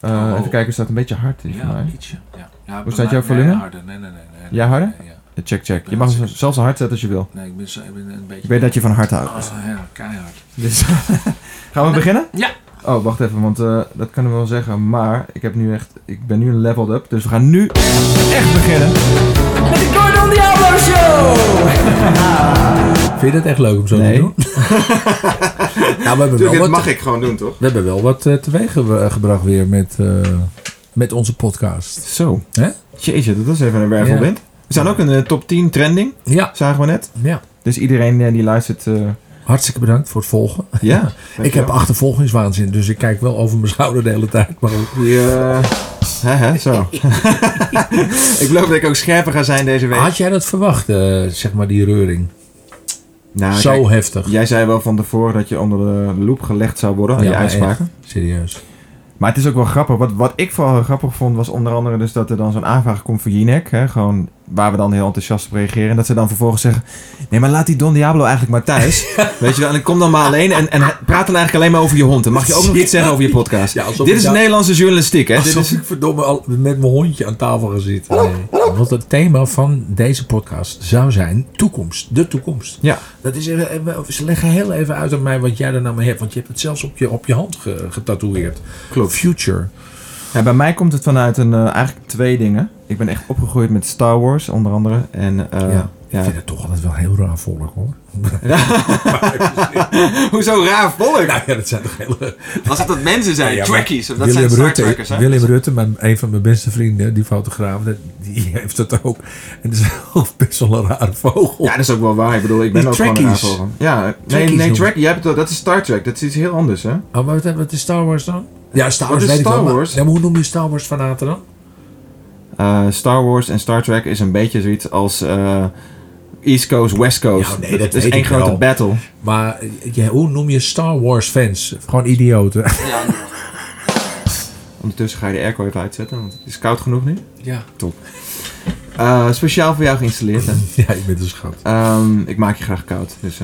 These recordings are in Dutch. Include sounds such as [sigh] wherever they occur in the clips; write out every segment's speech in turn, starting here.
Eh, Oh. Even kijken, het staat een beetje hard hier voor Ja, mij. ietsje. Ja. Ja, Hoe staat jouw volume? Nee, harder. Nee, nee, nee. nee, Ja, harder? Nee, ja. Check, check. Je mag zelfs zo hard zetten als je wil. Nee, ik ben, zo, ik ben een beetje... Ik weet dat je van hard houdt. Ah, ja, keihard. Dus [laughs] gaan we beginnen? Ja. Oh, wacht even, want eh, dat kunnen we wel zeggen. Maar ik heb nu echt, ik ben nu een leveled up, dus we gaan nu echt beginnen met de Gordon Diablo Show. [laughs] Vind je dat echt leuk om zo Nee. te doen? [laughs] nou, we hebben, wel wat, ik gewoon doen, toch? we hebben wel wat eh, teweeg ge- gebracht weer met, eh, met onze podcast. Zo. Hè? Jeetje, dat is even een wervelwind. We staan ook in de top 10 trending, Ja, zagen we net. ja. Dus iedereen eh, die luistert, eh, Hartstikke bedankt voor het volgen. ja. [laughs] Ik heb achtervolgingswaanzin, dus ik kijk wel over mijn schouder de hele tijd. Maar eh, hè, zo. [laughs] [laughs] ik geloof dat ik ook scherper ga zijn deze week. Had jij dat verwacht, eh, zeg maar, die reuring? Nou, Zo kijk, heftig. jij zei wel van tevoren dat je onder de loep gelegd zou worden, aan Ja, uitspraken. Serieus. Maar het is ook wel grappig. Wat, wat ik vooral grappig vond, was onder andere dus dat er dan zo'n aanvraag komt voor Jinek. Hè, gewoon waar we dan heel enthousiast op reageren. En dat ze dan vervolgens zeggen... Nee, maar laat die Don Diablo eigenlijk maar thuis. [laughs] Weet je wel? En ik kom dan maar alleen en, en praat dan eigenlijk alleen maar over je hond. Dan mag je ook nog iets zeggen over je podcast. Ja, Dit is Nederlandse journalistiek, hè? Dit is, ik verdomme al met mijn hondje aan tafel ga zitten. Nee. Want het thema van deze podcast zou zijn toekomst. De toekomst. ja, Dat is even, even- ze leggen heel even uit aan mij wat jij er nou mee hebt. Want je hebt het zelfs op je, op je hand ge- getatoeëerd. klopt. Future. Ja, bij mij komt het vanuit een, eh, eigenlijk twee dingen. Ik ben echt opgegroeid met Star Wars, onder andere. En eh, Ja. ja. Ik vind het toch altijd wel heel raar volk hoor. [laughs] Hoezo raar volk? Nou ja, dat zijn toch hele... Als het dat mensen zijn, [laughs] Ja, trackies. Of dat William zijn Rutte, hè? William Rutte, mijn, een van mijn beste vrienden, die fotograaf, die [laughs] heeft dat ook. En dat is wel best wel een rare vogel. Ja, dat is ook wel waar. Ik bedoel, ik ben Die ook gewoon een trackies. raar van. Ja, nee, Trackies nee, track, jij hebt dat is Star Trek. Dat is iets heel anders, hè? Oh, maar wat, wat is Star Wars dan? Ja, Star Wat Wars ik maar-? Ja, maar hoe noem je Star Wars fanaten dan? Eh, Star Wars en Star Trek is een beetje zoiets als eh, East Coast, West Coast. Ja, nee, dat Het is één ik grote wel. battle. Maar ja, hoe noem je Star Wars fans? Gewoon idioten. [laughs] Ondertussen ga je de airco even uitzetten, want het is koud genoeg nu. Ja. Eh, speciaal voor jou geïnstalleerd, hè? [laughs] Ja, je bent een schat. Ehm, ik maak je graag koud, dus...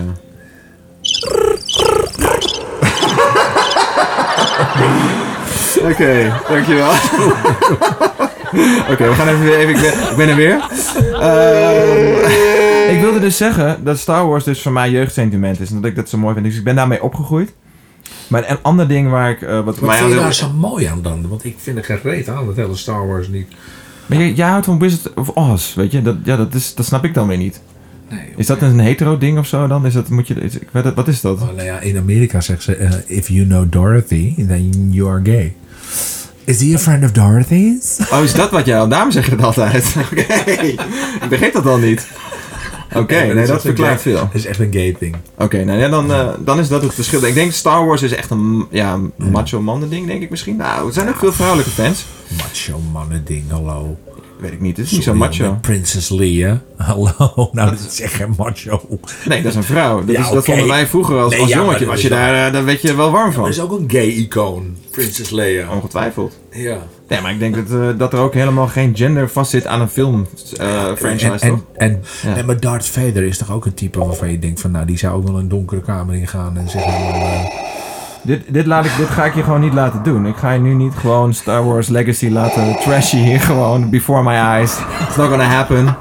[laughs] Oké, dankjewel. Oké, we gaan even weer. Even, ik, ben, ik ben er weer. Ehm, ik wilde dus zeggen dat Star Wars dus voor mij jeugdsentiment is. En dat ik dat zo mooi vind. Dus ik ben daarmee opgegroeid. Maar een ander ding waar ik... eh, wat Wat mij vind je heel- daar zo mooi aan dan? Want ik vind er geen reet aan, dat hele Star Wars niet. Maar jij, jij houdt van Wizard of Oz, weet je? Dat, ja, dat, is, dat snap ik dan weer niet. Nee, Is dat een hetero ding of zo dan? Is dat, moet je, is, ik weet het- wat is dat? Oh, nou ja, in Amerika zegt ze, eh, if you know Dorothy, then you are gay. Is he a friend of Dorothy's? Oh, is dat wat jij al? Daarom zeg je dat altijd. [laughs] Oké. Ik begreep dat al niet. Oké, nee, dat verklaart veel. Dat is echt een gay thing. Oké, nou ja, dan, eh, dan is dat het verschil. Ik denk Star Wars is echt een ja, macho mannen ding, denk ik misschien. Nou, er zijn ook veel vrouwelijke fans. Macho mannen ding, hallo. Weet ik niet, het is niet zo macho. Princess Leia, [laughs] hallo. Nou, dat is echt geen macho. Nee, dat is een vrouw. Dat, Ja, is, dat vonden wij vroeger als, Nee, als ja, jongetje. dat Was je daar, eh, daar werd je wel warm Dat van. is ook een gay icoon, Princess Leia. Ongetwijfeld. Ja. Nee, maar ik denk dat, eh, dat er ook helemaal geen gender vastzit aan een film eh, franchise, en, en, en, Ja. en maar Darth Vader is toch ook een type waarvan je denkt van, nou, die zou ook wel een donkere kamer ingaan en zich helemaal... Dit, dit, laat ik, dit ga ik je gewoon niet laten doen. Ik ga je nu niet gewoon Star Wars Legacy laten trashy hier gewoon before my eyes. It's not gonna happen.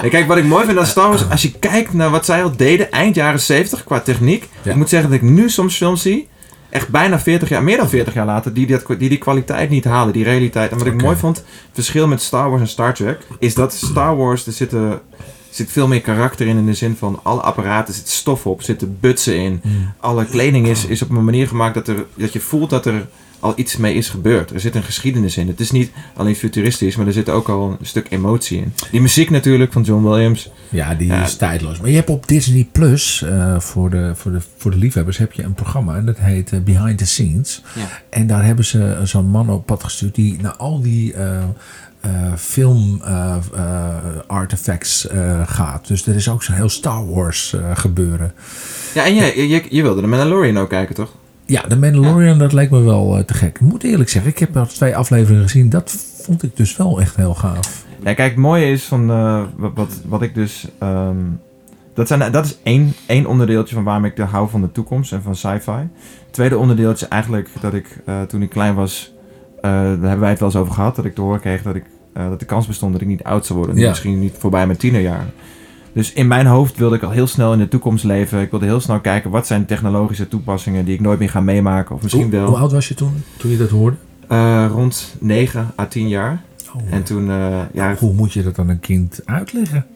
Nee, kijk, wat ik mooi vind aan Star Wars, als je kijkt naar wat zij al deden eind jaren 70 qua techniek. Ja. Ik moet zeggen dat ik nu soms films zie, echt bijna 40 jaar, meer dan 40 jaar later, die dat, die, die kwaliteit niet halen, die realiteit. En wat ik mooi vond, het verschil met Star Wars en Star Trek, is dat Star Wars, er zitten, zit veel meer karakter in, in de zin van alle apparaten zit stof op, zitten butsen in alle kleding is, is op een manier gemaakt dat, er, dat je voelt dat er al iets mee is gebeurd. Er zit een geschiedenis in. Het is niet alleen futuristisch, maar er zit ook al een stuk emotie in. Die muziek natuurlijk van John Williams. Ja, die Ja. is tijdloos. Maar je hebt op Disney Plus, eh, voor, de, voor, de, voor de liefhebbers, heb je een programma en dat heet eh, Behind the Scenes. Ja. En daar hebben ze eh, zo'n man op pad gestuurd die naar al die eh, film eh, eh, artifacts eh, gaat. Dus er is ook zo'n heel Star Wars eh, gebeuren. Ja, en jij, je, je wilde de Mandalorian ook kijken, toch? Ja, de Mandalorian, dat leek me wel te gek. Ik moet eerlijk zeggen, ik heb al twee afleveringen gezien. Dat vond ik dus wel echt heel gaaf. Ja, kijk, het mooie is van eh, wat, wat, wat ik dus. ehm, dat, zijn, dat is één, één onderdeeltje van waarom ik de hou van de toekomst en van sci-fi. Het tweede onderdeeltje is eigenlijk dat ik eh, toen ik klein was. Eh, daar hebben wij het wel eens over gehad. Dat ik te horen kreeg dat, ik, eh, dat de kans bestond dat ik niet oud zou worden. Ja. Misschien niet voorbij mijn tienerjaren. Dus in mijn hoofd wilde ik al heel snel in de toekomst leven. Ik wilde heel snel kijken wat zijn technologische toepassingen die ik nooit meer ga meemaken. Of misschien hoe, wel hoe oud was je toen, toen je dat hoorde? eh, rond 9 à 10 jaar. Oh, En toen, ja, Hoe moet je dat aan een kind uitleggen?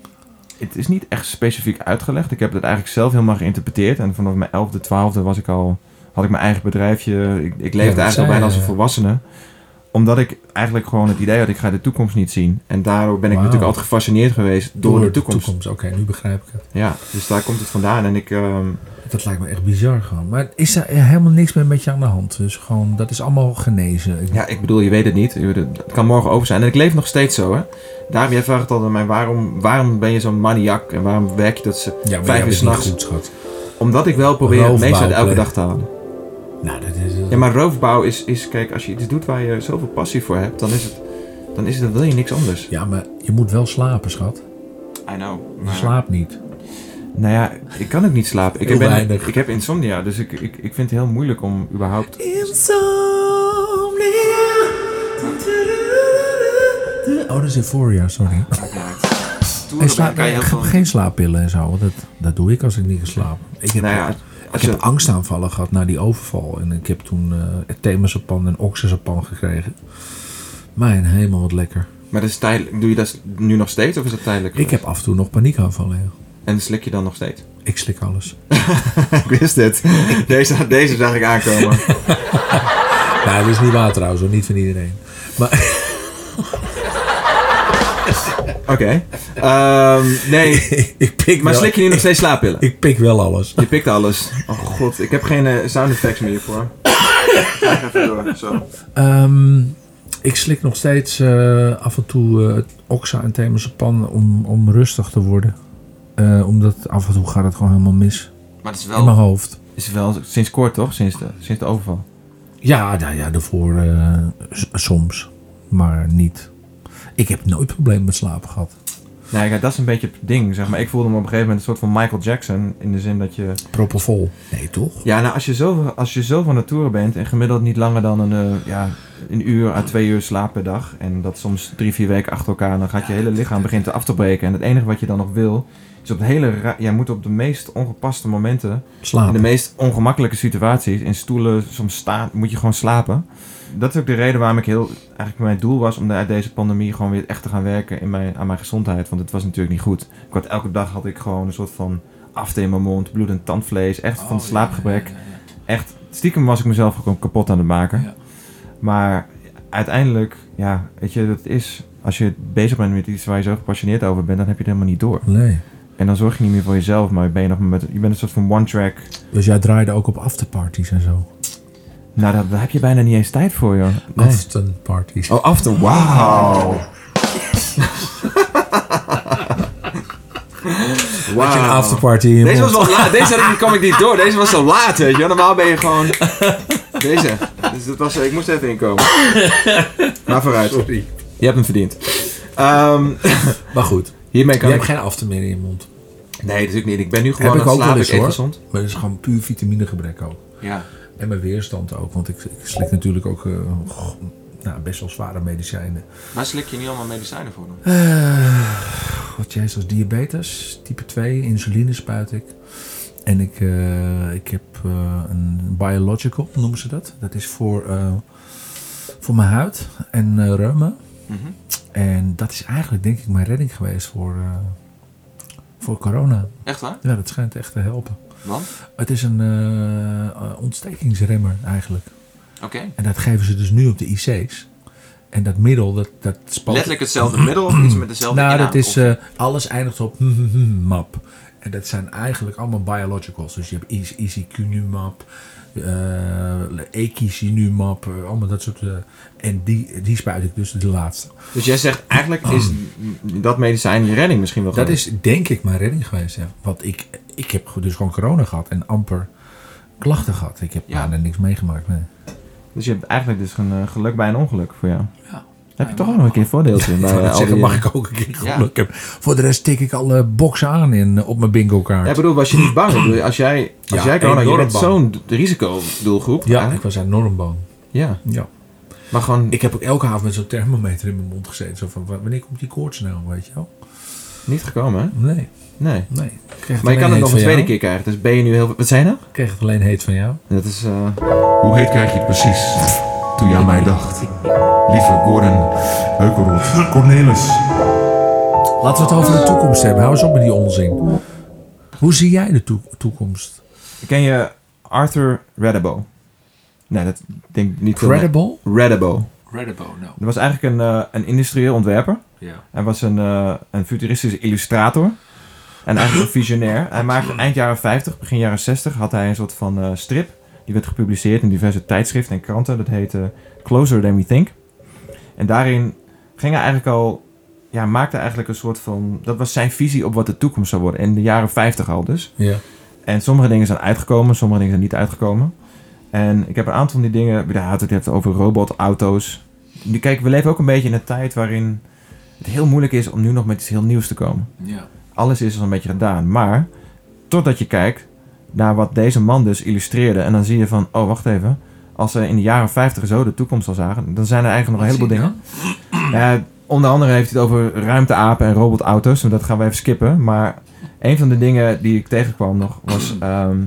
het is niet echt specifiek uitgelegd. Ik heb het eigenlijk zelf helemaal geïnterpreteerd. En vanaf mijn 11e, 12e was ik al, had ik mijn eigen bedrijfje. Ik, ik leefde eigenlijk al bijna als een volwassene. Omdat ik eigenlijk gewoon het idee had, ik ga de toekomst niet zien. En daardoor ben ik natuurlijk altijd gefascineerd geweest door, de toekomst. Oké, nu begrijp ik het. Ja, dus daar komt het vandaan. En ik, ehm, Dat lijkt me echt bizar gewoon. Maar is er helemaal niks meer met je aan de hand? Dus gewoon, dat is allemaal genezen. Ja, ik bedoel, je weet het niet. Het kan morgen over zijn. En ik leef nog steeds zo, hè. Daarom, jij vraagt altijd aan mij, waarom, waarom ben je zo'n maniak? En waarom werk je tot ze Ja, vijf uur s'nachts? Omdat ik wel probeer het Roofbouw meeste uit elke dag te halen. Nou, dat is... Ja, maar roofbouw is, is, kijk, als je iets doet waar je zoveel passie voor hebt, dan is het, dan is het, dan wil je niks anders. Ja, maar je moet wel slapen, schat. I know. Je slaapt niet. Nou ja, ik kan ook niet slapen. Ik, Heel ben, weinig. ik heb insomnia, dus ik, ik, ik vind het heel moeilijk om überhaupt... Oh, dat is Euphoria, sorry. Hey, slaap, kan je heel ge- veel... geen slaappillen en zo. want Dat, dat doe ik als ik niet geslapen. Ik heb, Nou ja, ik heb angstaanvallen gehad na die overval. En ik heb toen uh, Themasapan en Oxazapan gekregen. Mijn hemel, wat lekker. maar dat is tijdelijk. Doe je dat nu nog steeds of is dat tijdelijk? Ik heb af en toe nog paniekaanvallen. Ja. En slik je dan nog steeds? Ik slik alles. [laughs] ik wist het. Deze, deze zag ik aankomen. [laughs] Nou, dat is niet waar trouwens, hoor. niet van iedereen. Maar Oké. Ehm, nee, [laughs] ik pik maar wel, slik je nu nog steeds slaappillen? Ik pik wel alles. Je pikt alles. Oh god, ik heb geen eh, sound effects meer voor. Ga even door, zo. Ehm, ik slik nog steeds eh, af en toe eh Oxa en Themasapan om, om rustig te worden. Eh, omdat af en toe gaat het gewoon helemaal mis. Maar het is In mijn hoofd. is wel sinds kort toch? Sinds de, sinds de overval. Ja, nou ja, daarvoor eh, soms. Maar niet. Ik heb nooit problemen met slapen gehad. Nee, dat is een beetje het ding. Zeg maar. Ik voelde me op een gegeven moment een soort van Michael Jackson. In de zin dat je... Proppenvol. Nee, toch? Ja, nou, als je zo, als je zo van tour bent en gemiddeld niet langer dan een, eh, ja, een uur à twee uur slaap per dag. En dat soms drie, vier weken achter elkaar. Dan gaat je hele lichaam begint af te breken. En het enige wat je dan nog wil, is op de hele... ra- Jij moet op de meest ongepaste momenten In de Slapen. meest ongemakkelijke situaties, in stoelen, soms staan, moet je gewoon slapen. Dat is ook de reden waarom ik heel, eigenlijk mijn doel was om uit deze pandemie gewoon weer echt te gaan werken in mijn, aan mijn gezondheid. Want het was natuurlijk niet goed. Ik had, elke dag had ik gewoon een soort van afte in mijn mond, bloedend tandvlees, echt van Oh, slaapgebrek. ja, ja, ja. Echt, stiekem was ik mezelf gewoon kapot aan het maken. Ja. Maar uiteindelijk, ja, weet je, dat is, als je bezig bent met iets waar je zo gepassioneerd over bent, dan heb je het helemaal niet door. Nee. En dan zorg je niet meer voor jezelf, maar ben je nog met, je bent een soort van one-track Dus jij draaide ook op afterparties en zo. Nou, daar, daar heb je bijna niet eens tijd voor, joh. Nee. Afterparties. Oh, after. Wauw. [laughs] Je een afterparty in je Deze was wel laat. Deze [laughs] kwam ik niet door. Deze was zo laat, weet je. Normaal ben je gewoon... [laughs] Deze. Dus dat was, ik moest even inkomen. Maar vooruit. Sorry. Je hebt hem verdiend. Ehm, Maar goed, hiermee je kan hebt ik... geen after meer in je mond. Nee, natuurlijk niet. Ik ben nu gewoon Heb ik het ook wel eens, hoor. gezond. Maar dat is gewoon puur vitaminegebrek ook. Ja. En mijn weerstand ook. Want ik, ik slik natuurlijk ook eh, goh, nou, best wel zware medicijnen. Maar slik je niet allemaal medicijnen voor dan? Eh, wat jij zoals diabetes, type 2, insuline spuit ik. En ik, eh, ik heb een biological, noemen ze dat. Dat is voor, voor mijn huid en reuma. Mhm. En dat is eigenlijk denk ik mijn redding geweest voor, voor corona. Echt waar? Ja, dat schijnt echt te helpen. Want? Het is een eh, eh, ontstekingsremmer eigenlijk. Oké. En dat geven ze dus nu op de IC's. En dat middel, dat, dat spat... Letterlijk hetzelfde middel of iets met dezelfde Nou, inhoud? dat is, eh, alles eindigt op [laughs] map. En dat zijn eigenlijk allemaal biologicals. Dus je hebt is- eh equisinumab, eh, allemaal dat soort... eh, en die, die spuit ik dus de laatste. Dus jij zegt eigenlijk is dat medicijn je redding misschien wel Dat is denk ik mijn redding geweest. Ja. Want ik, ik heb dus gewoon corona gehad en amper klachten gehad. Ik heb Ja. bijna niks meegemaakt. Nee. Dus je hebt eigenlijk dus een geluk bij een ongeluk voor jou. Ja. Heb je toch ook nog een keer voordeeltje in? Bij, eh, al zeggen, die, mag ik ook een keer geluk hebben. Voor de rest tik ik alle boksen aan in, eh, op mijn bingo kaart. Ja, ik bedoel, was je niet bang? Ik bedoel, Als jij, als Ja, jij corona, je bent zo'n risicodoelgroep. ja, hè? ik was enorm bang. ja. Ja. Maar gewoon Ik heb ook elke avond met zo'n thermometer in mijn mond gezeten. Zo van, wa- wanneer komt die koorts nou, weet je wel? niet gekomen, hè? Nee, Nee. nee. Maar je kan het nog een tweede jou. keer krijgen. Dus ben je nu heel... Wat zei je nou? Ik kreeg het alleen heet van jou. Dat is... eh, Hoe heet krijg je het precies? Toen je aan mij dacht. Lieve Gordon, Heukelroet, Cornelis. Laten we het over de toekomst hebben. Hou eens op met die onzin. Hoe zie jij de toe- toekomst? ken je Arthur Redabo? Nee, dat denk ik niet. Credible? Redabo. Redabo, nou. Dat was eigenlijk een, eh, een industrieel ontwerper. Ja. Hij was een, eh, een futuristische illustrator. En eigenlijk een visionair. Hij maakte [clears throat] eind jaren 50, begin jaren 60 had hij een soort van eh, strip. Die werd gepubliceerd in diverse tijdschriften en kranten. Dat heette Closer Than We Think. En daarin ging hij eigenlijk al... Ja, maakte eigenlijk een soort van... Dat was zijn visie op wat de toekomst zou worden. In de jaren 50 al dus. Ja. En sommige dingen zijn uitgekomen, sommige dingen zijn niet uitgekomen. En ik heb een aantal van die dingen... Ja, het heeft over robotauto's. Nu, Kijk, we leven ook een beetje in een tijd waarin het heel moeilijk is om nu nog met iets heel nieuws te komen. Ja. Alles is al een beetje gedaan. Maar totdat je kijkt naar wat deze man dus illustreerde... en dan zie je van, oh wacht even... Als ze in de jaren 50 zo de toekomst al zagen... dan zijn er eigenlijk nog een heleboel dingen. Onder andere heeft hij het over ruimteapen en robotauto's. En dat gaan we even skippen. Maar een van de dingen die ik tegenkwam nog was... ehm,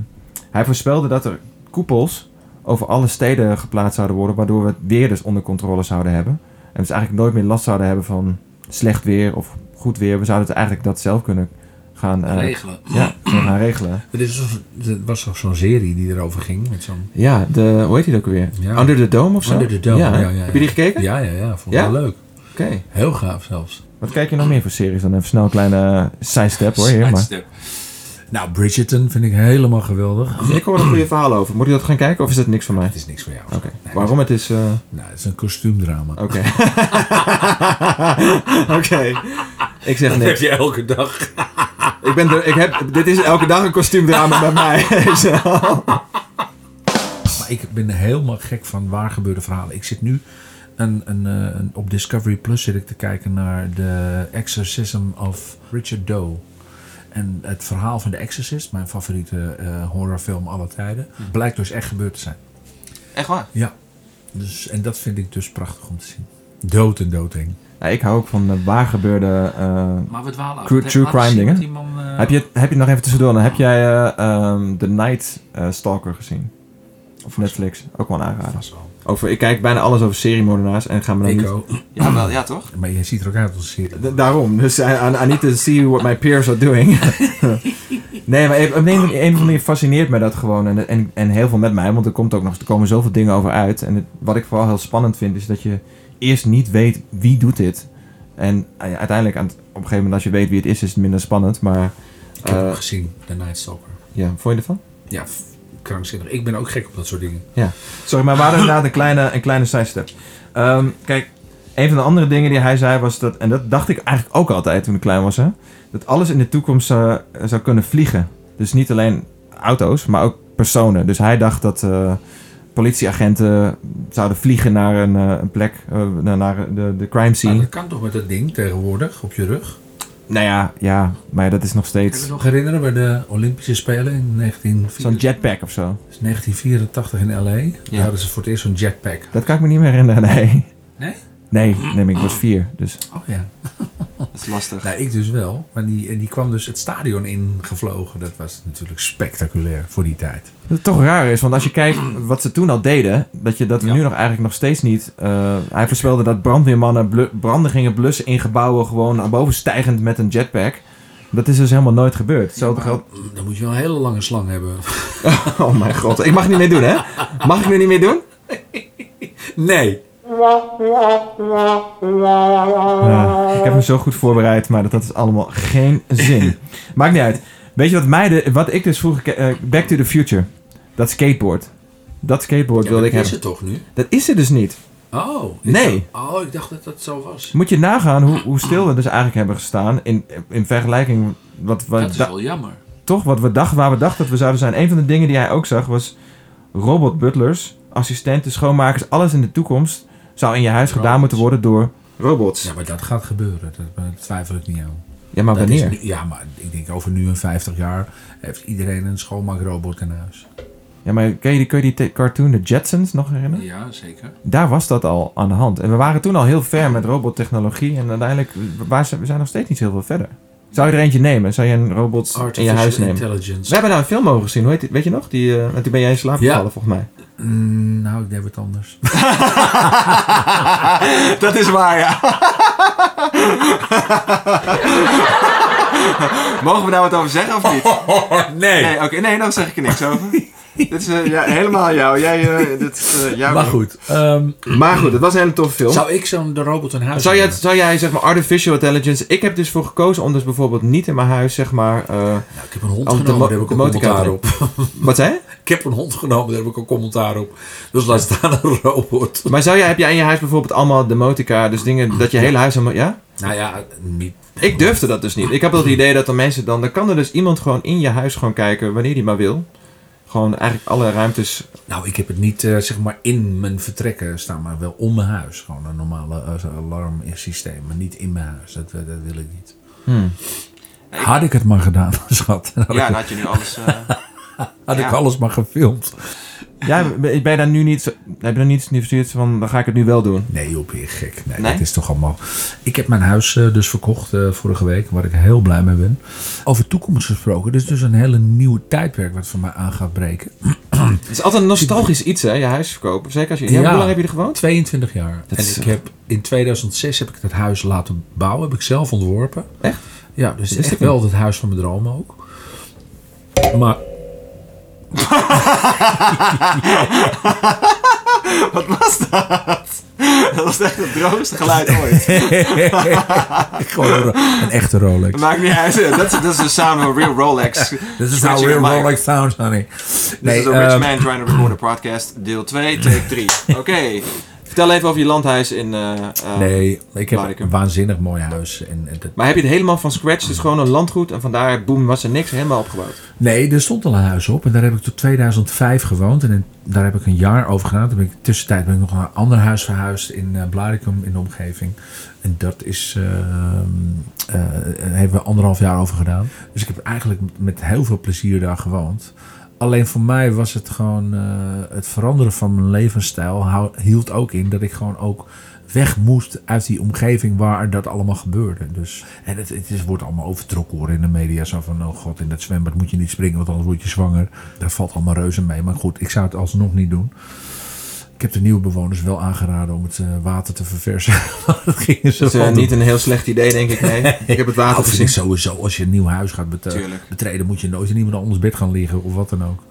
hij voorspelde dat er koepels over alle steden geplaatst zouden worden... waardoor we het weer dus onder controle zouden hebben. En dus eigenlijk nooit meer last zouden hebben van slecht weer of goed weer. We zouden het eigenlijk dat zelf kunnen gaan, eh, Regelen. ja, gaan [clears throat] regelen. Er, er was toch zo'n serie die erover ging? Met zo'n... Ja, de, hoe heet die ook weer? Ja. Under the Dome of zo? Under the Dome, ja, ja, ja. Heb je die gekeken? Ja, ja, ja. Vond ik wel leuk. Oké. Heel gaaf zelfs. Wat kijk je nog meer voor series dan? Even snel een kleine sidestep hoor. Hier, maar. Sidestep. Nou, Bridgerton vind ik helemaal geweldig. Ik hoor er goede verhalen over. Moet je dat gaan kijken of is dat niks voor mij? Het is niks voor jou. Oké. Waarom? Het is... eh, Nou, het is een kostuumdrama. Oké. [laughs] Oké. Ik zeg niks. je elke dag. Ik ben er, ik heb, dit is elke dag een kostuumdrama bij mij. [laughs] Maar ik ben helemaal gek van waar gebeurde verhalen. Ik zit nu een, een, eh, een, op Discovery Plus zit ik te kijken naar The Exorcism of Richard Doe. En het verhaal van The Exorcist, mijn favoriete eh, horrorfilm aller tijden, blijkt dus echt gebeurd te zijn. Echt waar? Ja. Dus, en dat vind ik dus prachtig om te zien. Dood en doodeng. Nou, ik hou ook van uh, waar gebeurde... eh, Maar we dwalen af. True- true crime dingen. eh, heb, je, heb je nog even tussendoor? Dan heb jij eh, ehm, The Night eh, Stalker gezien? Op Netflix. Ook wel een aanrader. Over, ik kijk bijna alles over seriemoordenaars en ga me dan Ik niet... ook. Ja, wel, ja toch? Maar je ziet er ook uit als een serie. Daarom. Dus I, I need to see what my peers are doing. [laughs] nee, maar op een of andere manier fascineert mij dat gewoon. En, en, en heel veel met mij. Want er, komt ook nog, er komen zoveel dingen over uit. En het, wat ik vooral heel spannend vind, is dat je eerst niet weet wie doet dit. En uh, uiteindelijk, aan het- op een gegeven moment als je weet wie het is, is het minder spannend. Maar Ik heb eh, hem gezien, The Night Stalker. ja, vond je ervan? Ja, krankzinnig. Ik ben ook gek op dat soort dingen. Sorry, maar we hadden inderdaad een kleine, een kleine sidestep. Ehm, kijk, een van de andere dingen die hij zei was dat... En dat dacht ik eigenlijk ook altijd toen ik klein was. Hè, dat alles in de toekomst eh, zou kunnen vliegen. Dus niet alleen auto's, maar ook personen. Dus hij dacht dat eh, politieagenten zouden vliegen naar een, eh, een plek... eh, naar- de, de crime Maar scene. dat kan toch met dat ding tegenwoordig op je rug? Nou ja, ja, maar dat is nog Kan je steeds... je nog herinneren bij de Olympische Spelen in 1984, Zo'n jetpack of zo. 1984 in LA? Daar hadden ze voor het eerst zo'n jetpack. Dat kan ik me niet meer herinneren, nee. Nee? Nee, nee, ik was vier, dus... Oh ja. Dat is lastig. Nou, ik dus wel. Maar die, en die kwam dus het stadion ingevlogen. Dat was natuurlijk spectaculair voor die tijd. Dat het toch raar is, want als je kijkt wat ze toen al deden, dat, je, dat we Ja. nu nog eigenlijk nog steeds niet. eh, hij voorspelde dat brandweermannen blu- branden gingen blussen in gebouwen gewoon naar boven stijgend met een jetpack. Dat is dus helemaal nooit gebeurd. Dan moet je wel een hele lange slang hebben. [laughs] Oh mijn god, ik mag het niet meer doen, hè? Mag ik nu niet meer doen? Nee. Ja, ik heb me zo goed voorbereid, maar dat had dus allemaal geen zin. [laughs] Maakt niet uit. Weet je wat, mij de, wat ik dus vroeger... eh, Back to the Future. Dat skateboard. Dat skateboard Ja, wilde dat ik is hebben. het toch nu? Dat is er dus niet. Oh. Nee. oh, ik dacht dat dat zo was. Moet je nagaan hoe, hoe stil we dus eigenlijk hebben gestaan in, in vergelijking wat we Dat is wel jammer. toch wat we dachten waar we dachten dat we zouden zijn. Een van de dingen die hij ook zag was robot butlers, assistenten, schoonmakers, alles in de toekomst zou in je huis gedaan moeten worden door robots. Ja, maar dat gaat gebeuren. Dat, daar twijfel ik niet aan. Ja, maar Dat wanneer? nu- ja, maar ik denk over nu en 50 jaar heeft iedereen een schoonmaakrobot in huis. Ja, maar kun je die, kun je die cartoon, de Jetsons, nog herinneren? Ja, zeker. Daar was dat al aan de hand. En we waren toen al heel ver met robottechnologie. En uiteindelijk, waar zijn, we zijn nog steeds niet heel veel verder. Zou je er eentje nemen? Zou je een robot in je huis nemen? intelligence. We hebben nou een film mogen gezien. Hoe heet die? Weet je nog? Die, eh, die ben jij in slaap Ja. gevallen, volgens mij. Mm, nou, ik deed wat anders. [laughs] dat is waar, ja. [laughs] Mogen we daar wat over zeggen of niet? [laughs] nee. Nee, oké. nee, dan zeg ik er niks over. [laughs] dit is eh, ja, helemaal jou. Jij, eh, dit is, eh, jouw Maar goed. ehm, Maar goed, het was een hele toffe film. zou ik zo'n de robot in huis Zou jij, zou jij zeg maar artificial intelligence... Ik heb dus voor gekozen om dus bijvoorbeeld niet in mijn huis zeg maar... eh, Nou, ik heb een hond de genomen, daar heb ik de een commentaar op. [laughs] wat zei? Ik heb een hond genomen, daar heb ik een commentaar op. Dus laat staan een robot. Maar zou jij, heb jij in je huis bijvoorbeeld allemaal demotica, dus dingen dat je hele huis helemaal... Ja? Nou ja, niet. Ik durfde dat dus niet. Ik heb wel het idee dat er mensen dan... Dan kan er dus iemand gewoon in je huis gewoon kijken wanneer die maar wil. Gewoon eigenlijk alle ruimtes... Nou, ik heb het niet eh, zeg maar in mijn vertrekken staan, maar wel om mijn huis. Gewoon een normale uh, alarmsysteem, maar niet in mijn huis. Dat, dat wil ik niet. Hmm. Had ik het maar gedaan, [laughs] schat. Had, Ja, dan had je nu alles... eh, [laughs] had ik alles maar gefilmd. Ja, ben ben je daar nu niet... zo- Heb je er niet zoiets van, dan ga ik het nu wel doen? Nee, joh, ben je gek. Nee, Nee? dat is toch allemaal... Ik heb mijn huis eh, dus verkocht eh, vorige week, waar ik heel blij mee ben. Over toekomst gesproken. Dit is dus een hele nieuwe tijdperk wat voor mij aan gaat breken. Het is altijd een nostalgisch iets, hè, je huis verkopen. Zeker als je... Ja. Hoe lang heb je er gewoond? 22 jaar. Dat en is, ik heb in 2006 heb ik het huis laten bouwen. Heb ik zelf ontworpen. Echt? Ja, dus Dat echt is wel het huis van mijn dromen ook. Maar [laughs] Wat was dat? Dat was echt het droogste geluid ooit. [laughs] gewoon een, een echte Rolex. Maakt niet uit. Dat is, dat is de sound of a real Rolex. [laughs] This is how real. Rolex sounds, honey. This is a rich ehm, man trying to record a podcast. Deel 2, take 3. Oké. Vertel even over je landhuis in... eh, eh, nee, ik heb een waanzinnig mooi huis. En, en dat, Maar heb je het helemaal van scratch? Dus gewoon een landgoed en vandaar, boem, was er niks helemaal opgebouwd. nee, er stond al een huis op. En daar heb ik tot 2005 gewoond. En in- daar heb ik een jaar over gedaan. Toen ben ik, tussentijd ben ik nog naar een ander huis verhuisd in uh, Blaricum in de omgeving. En dat is, eh, eh, hebben we anderhalf jaar over gedaan. Dus ik heb eigenlijk met heel veel plezier daar gewoond. Alleen voor mij was het gewoon eh, het veranderen van mijn levensstijl hield ook in dat ik gewoon ook weg moest uit die omgeving waar dat allemaal gebeurde. Dus, en het, het is, wordt allemaal overtrokken hoor in de media. Zo van, oh god, in dat zwembad moet je niet springen, want anders word je zwanger. Daar valt allemaal reuze mee. Maar goed, ik zou het alsnog niet doen. Ik heb de nieuwe bewoners wel aangeraden om het eh, water te verversen. [laughs] Dat gingen ze Dat is eh, niet een heel slecht idee, denk ik. Nee, ik heb het water gezien. sowieso, als je een nieuw huis gaat Tuurlijk. betreden, moet je nooit in iemand anders bed gaan liggen of wat dan ook.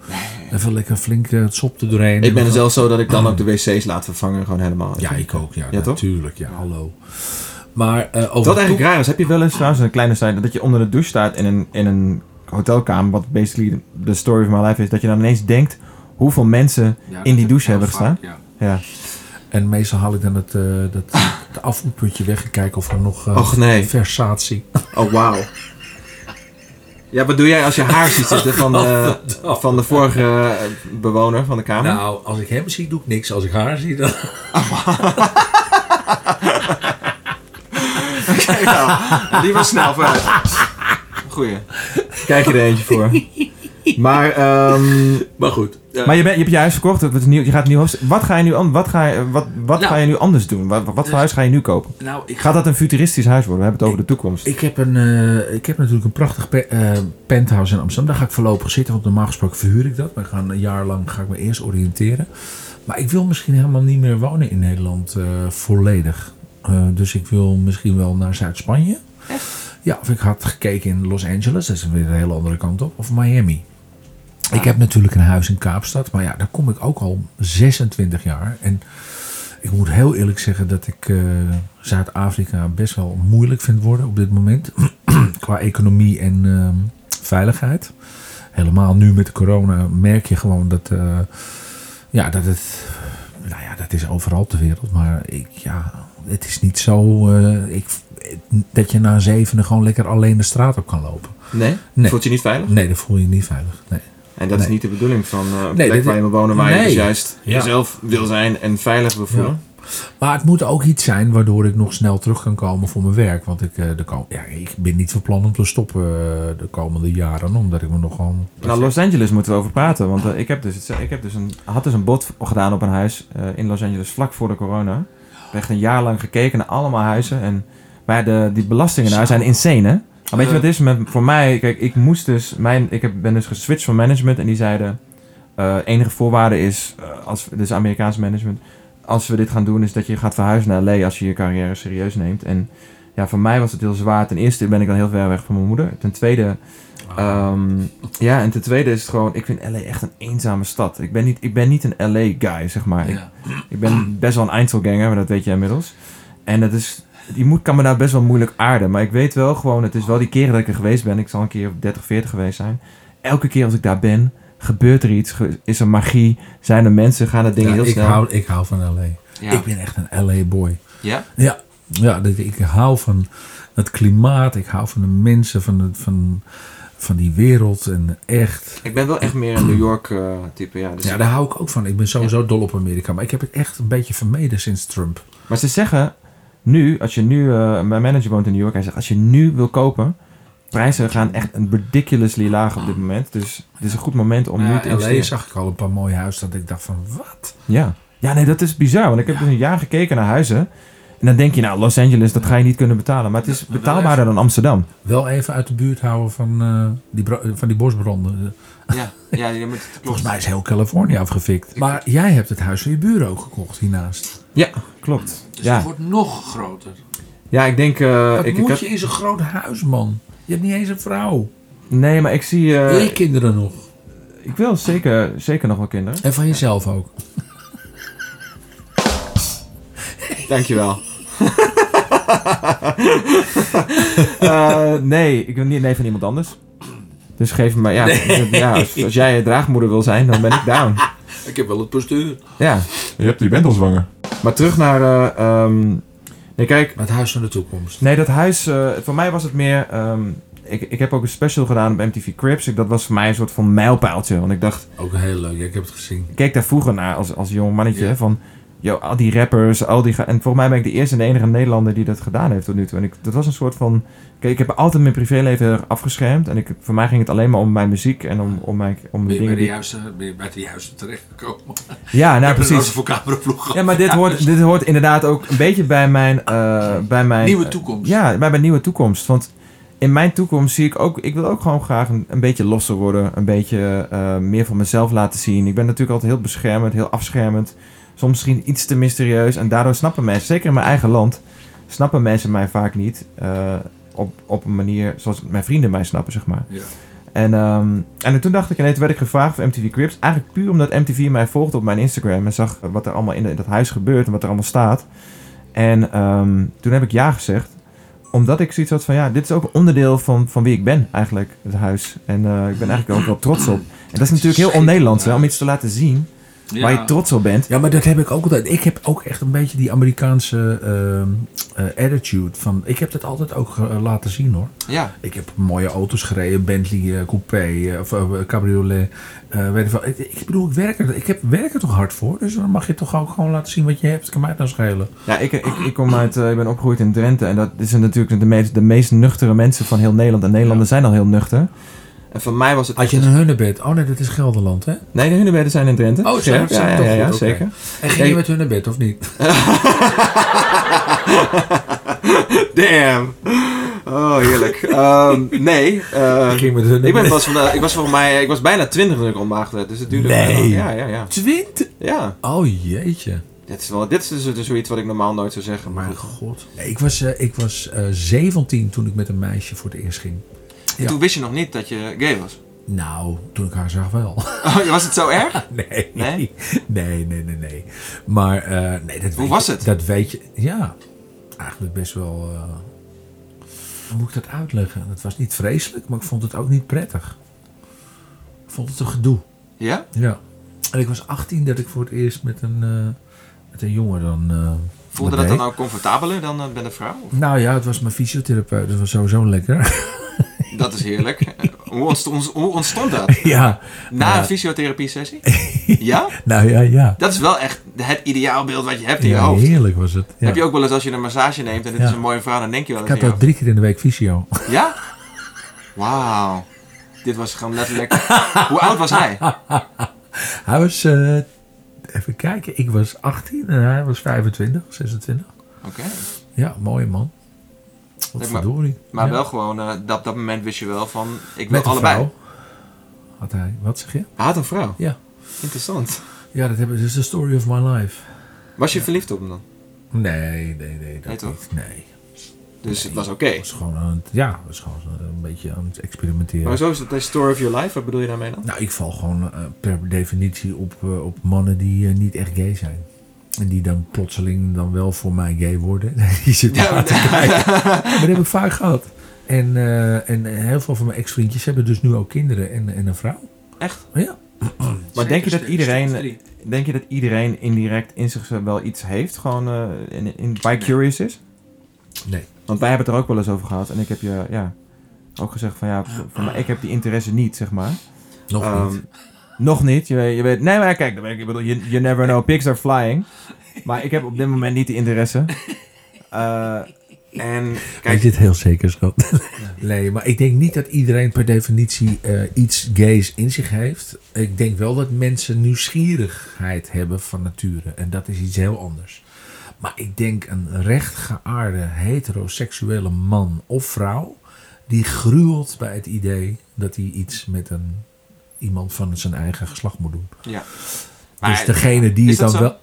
Even lekker flink eh, het sop er doorheen. Ik ben er zelfs zo dat ik dan ook de [clears throat] wc's laat vervangen, gewoon helemaal. Ja, ik ook. Ja, natuurlijk. Ja, hallo. Maar over Wat eigenlijk raar is, heb je wel eens trouwens een kleine site dat je onder de douche staat in een, in een hotelkamer, wat basically de story of my life is, dat je dan ineens denkt hoeveel mensen Ja, in die douche heb hebben gestaan. vaak, Ja. Ja. En meestal haal ik dan het, eh dat, het afvoerputje weg en kijk of er nog eh, Och nee. versatie. Oh, wauw. Ja, wat doe jij als je haar ziet zitten van de, van de vorige eh, bewoner van de kamer? Nou, als ik hem zie, doe ik niks. Als ik haar zie, dan... [laughs] Kijk nou, die was snel vooruit. Goeie. Kijk je er eentje voor. Maar, ehm, [laughs] Maar goed. maar je, bent, je hebt je huis verkocht, het is nieuw, je gaat een nieuw huis. Wat ga je nu, an- wat ga je, wat, wat Nou. ga je nu anders doen? Wat, wat voor Dus- huis ga je nu kopen? nou, ik Gaat dat een futuristisch huis worden? We hebben het over de toekomst. Ik heb, een, eh, ik heb natuurlijk een prachtig pe- eh, penthouse in Amsterdam. Daar ga ik voorlopig zitten, want normaal gesproken verhuur ik dat. Maar ik ga een jaar lang ga ik me eerst oriënteren. Maar ik wil misschien helemaal niet meer wonen in Nederland eh, volledig. Eh, dus ik wil misschien wel naar Zuid-Spanje. Ja, of ik had gekeken in Los Angeles, dat is weer een hele andere kant op. Of Miami. Ik heb natuurlijk een huis in Kaapstad, maar ja, daar kom ik ook al 26 jaar. En ik moet heel eerlijk zeggen dat ik eh, Zuid-Afrika best wel moeilijk vind worden op dit moment. [clears throat] Qua economie en ehm, veiligheid. Helemaal nu met de corona merk je gewoon dat, eh, ja, dat het. Nou ja, dat is overal ter wereld. Maar ik, ja, het is niet zo eh, ik, dat je na zevenen gewoon lekker alleen de straat op kan lopen. Nee? Nee. Voelt je niet veilig? Nee, dat voel je niet veilig. Nee. En dat is niet de bedoeling van een Nee, plek dit- waar je wil wonen, waar je Nee. dus juist Ja. jezelf wil zijn en veilig wil voelen. Maar het moet ook iets zijn waardoor ik nog snel terug kan komen voor mijn werk. Want ik, eh, de kom, ja, ik ben niet van plan om te stoppen eh, de komende jaren. Omdat ik me nog gewoon... Nou, Los Angeles moeten we over praten. Want ik, heb dus, het- ik heb dus een, had dus een bod gedaan op een huis in Los Angeles vlak voor de corona. Ik heb echt een jaar lang gekeken naar allemaal huizen. En, maar de, die belastingen daar zijn insane, hè? Maar weet je wat het is? Met, voor mij, kijk, ik moest dus... Mijn, ik heb, ben dus geswitcht van management. En die zeiden... eh, enige voorwaarde is, eh, als, dus Amerikaans management... Als we dit gaan doen, is dat je gaat verhuizen naar LA als je je carrière serieus neemt. En ja, voor mij was het heel zwaar. Ten eerste ben ik dan heel ver weg van mijn moeder. Ten tweede... Ehm, ja, en ten tweede is het gewoon, ik vind LA echt een eenzame stad. Ik ben niet, ik ben niet een LA-guy, zeg maar. Ik ben best wel een Einzelganger, maar dat weet je inmiddels. En dat is, die moet, kan me daar best wel moeilijk aarden. Maar ik weet wel gewoon, het is wel die keren dat ik er geweest ben. Ik zal een keer 30, 40 geweest zijn. Elke keer als ik daar ben, gebeurt er iets. Is er magie? Zijn er mensen? Gaan er dingen Ja, heel ik, snel? hou, ik hou van L.A. Ja. Ik ben echt een LA-boy. ja? Ja, ja dat- ik hou van het klimaat. Ik hou van de mensen, van, de, van, van die wereld. En echt... Ik ben wel echt meer een New York eh, type, ja. Dus Ja, daar hou ik ook van. Ik ben sowieso dol op Amerika. Maar ik heb het echt een beetje vermeden sinds Trump. Maar ze zeggen nu, als je nu, eh, mijn manager woont in New York, hij zegt als je nu wil kopen, prijzen gaan echt een ridiculously laag op dit moment. Dus het is een goed moment om nu te investeren. zag ik al een paar mooie huizen dat ik dacht van wat? Ja. ja, nee, dat is bizar, want ik heb dus een jaar gekeken naar huizen. En dan denk je, nou, Los Angeles, dat ga je niet kunnen betalen. Maar het is betaalbaarder dan Amsterdam. Wel even uit de buurt houden van, eh, die, van die bosbranden. Ja, ja je moet, Volgens mij is heel Californië afgefikt. Maar jij hebt het huis van je buren ook gekocht hiernaast. Ja, klopt. Dus Ja, het wordt nog groter. ja ik denk... eh, Wat ik, ik moet je in zo'n groot huis, man? Je hebt niet eens een vrouw. Nee, maar ik zie... eh, Wil je kinderen nog? ik wil zeker, zeker nog wel kinderen. En van jezelf ook. Dankjewel. [laughs] Eh nee, ik wil niet nee van iemand anders. Dus geef me maar, ja, ja als, als jij draagmoeder wil zijn, dan ben ik down. Ik heb wel het postuur. Ja, Je, hebt, je bent al zwanger. maar terug naar, eh, ehm, nee kijk, Het huis van de toekomst. nee dat huis, eh, voor mij was het meer, ehm, ik, ik heb ook een special gedaan op MTV Cribs. Ik, dat was voor mij een soort van mijlpaaltje, want ik dacht, Ook heel leuk. Ja, ik heb het gezien. ik keek daar vroeger naar als, als jong mannetje, Ja. van, yo, al die rappers, al die, en volgens mij ben ik de eerste en de enige Nederlander die dat gedaan heeft tot nu toe. En ik, dat was een soort van, kijk, ik heb altijd mijn privéleven afgeschermd. En ik, voor mij ging het alleen maar om mijn muziek en om, om, mijn, om Ben de je bij dingen de juiste, ben je bij de juiste terechtgekomen? Ja, nou precies. voor. Ja, maar dit [laughs] hoort, dit hoort inderdaad ook een beetje bij mijn... eh, bij mijn Nieuwe toekomst. Ja, bij mijn nieuwe toekomst. Want in mijn toekomst zie ik ook... Ik wil ook gewoon graag een, een beetje losser worden. Een beetje eh, meer van mezelf laten zien. Ik ben natuurlijk altijd heel beschermend, heel afschermend. Soms misschien iets te mysterieus. En daardoor snappen mensen, zeker in mijn eigen land... snappen mensen mij vaak niet... eh, op, op een manier zoals mijn vrienden mij snappen, zeg maar. Ja. En, ehm, en toen dacht ik, en toen werd ik gevraagd voor MTV Cribs. Eigenlijk puur omdat MTV mij volgde op mijn Instagram en zag wat er allemaal in, de- in dat huis gebeurt en wat er allemaal staat. En ehm, toen heb ik ja gezegd. Omdat ik zoiets had van, ja, dit is ook een onderdeel van, van wie ik ben eigenlijk, het huis. En eh, ik ben eigenlijk ook wel trots op. En dat is natuurlijk heel on-Nederlands, om iets te laten zien waar je trots op bent. Ja, maar dat heb ik ook altijd. Ik heb ook echt een beetje die Amerikaanse ehm, eh, attitude. Van, ik heb dat altijd ook eh, laten zien hoor. Ja. Ik heb mooie auto's gereden, Bentley eh, coupé of cabriolet. eh, weet ik, veel. Ik, ik bedoel, ik werk, er, ik heb, werk er toch hard voor. Dus dan mag je toch ook gewoon laten zien wat je hebt. Kan mij het nou schelen. Ja, ik, ik, ik kom uit, eh, ik ben opgegroeid in Drenthe. En dat is natuurlijk de meest, de meest nuchtere mensen van heel Nederland. En Nederlanders zijn al heel nuchter. En voor mij was het... Had je een hunnebed? Oh nee, dat is Gelderland hè? Nee, de hunebedden zijn in Drenthe. Oh, zo, ja, ja, zeker. En ging je met hunnebed of niet? [laughs] Damn. Oh, heerlijk. Ehm, nee. eh, ik ging met ik, ben pas van ik was volgens mij, ik was bijna twintig toen ik ontmaagd werd. Dus het duurde Nee. Ja, ja, ja. Twintig? Ja. Oh jeetje. Dit is, wel, dit is dus, dus zoiets wat ik normaal nooit zou zeggen. Maar goed. god. Nee, ik was, eh, ik was eh 17 toen ik met een meisje voor het eerst ging. Ja. Toen wist je nog niet dat je gay was. Nou, toen ik haar zag wel. [laughs] Oh, was het zo erg? [laughs] Nee. Nee? Nee, nee, nee, nee. Maar eh, nee, dat Hoe weet was je- het? Dat weet je. Ja, eigenlijk best wel. eh, hoe moet ik dat uitleggen? Het was niet vreselijk, maar ik vond het ook niet prettig. Ik vond het een gedoe. Ja? Ja. En ik was 18 dat ik voor het eerst met een, eh, met een jongen dan. Voelde dat dan ook comfortabeler dan bij de vrouw? Of- Nou ja, het was mijn fysiotherapeut. Dat was sowieso lekker. [laughs] Dat is heerlijk. [laughs] hoe, ontstond, hoe ontstond dat? [laughs] ja, Na Ja. een fysiotherapie sessie? [laughs] Ja? nou ja, ja. Dat is wel echt het ideaalbeeld wat je hebt in je hoofd. heerlijk was het. Ja. Heb je ook wel eens als je een massage neemt en het Ja. is een mooie vrouw, dan denk je wel Ik eens had in ook je drie keer in de week fysio. Ja? Wauw. Dit was gewoon letterlijk... Hoe oud was hij? Hij was, eh, even kijken, ik was 18 en hij was 25, 26. Oké. Ja, mooie man. Maar- verdorie. Maar Ja. wel gewoon, eh, dat, dat moment wist je wel van, ik wil allebei. vrouw. Had hij, wat zeg je? Hij had een vrouw. Ja. Interessant. Ja, dat hebben, dat is the story of my life. Was je verliefd op hem dan? Nee, nee, nee. Dat Nee, toch? niet. Nee. Dus het was oké. Het was gewoon aan het, ja, het was gewoon een beetje aan het experimenteren. Maar zo is het de story of your life. Wat bedoel je daarmee dan? Nou, ik val gewoon eh, per definitie op, eh, op mannen die niet echt gay zijn. En die dan plotseling dan wel voor mij gay worden. [laughs] die zitten Ja, aan te kijken. Maar dat heb ik vaak gehad. En, eh, en heel veel van mijn ex-vriendjes hebben dus nu ook kinderen en, en een vrouw. Echt? Ja. Maar denk je dat iedereen, denk je dat iedereen indirect in zichzelf wel iets heeft, gewoon eh, in, in, bij curious is? Nee. Want wij hebben het er ook wel eens over gehad en ik heb je ja, ook gezegd van ja, mij, ik heb die interesse niet, zeg maar. Nog Ehm, niet. Nog niet. Je weet, je weet, nee, maar kijk, ik ik bedoel, you, you never know, pigs are flying. Maar ik heb op dit moment niet de interesse. Eh, en kijk, je het heel zeker, schat? [laughs] nee, maar ik denk niet dat iedereen per definitie eh, iets gays in zich heeft. Ik denk wel dat mensen nieuwsgierigheid hebben van nature. En dat is iets heel anders. Maar ik denk een rechtgeaarde heteroseksuele man of vrouw... die gruwelt bij het idee dat hij iets met een, iemand van zijn eigen geslacht moet doen. Ja. dus Maar- degene die is het dan zo? wel...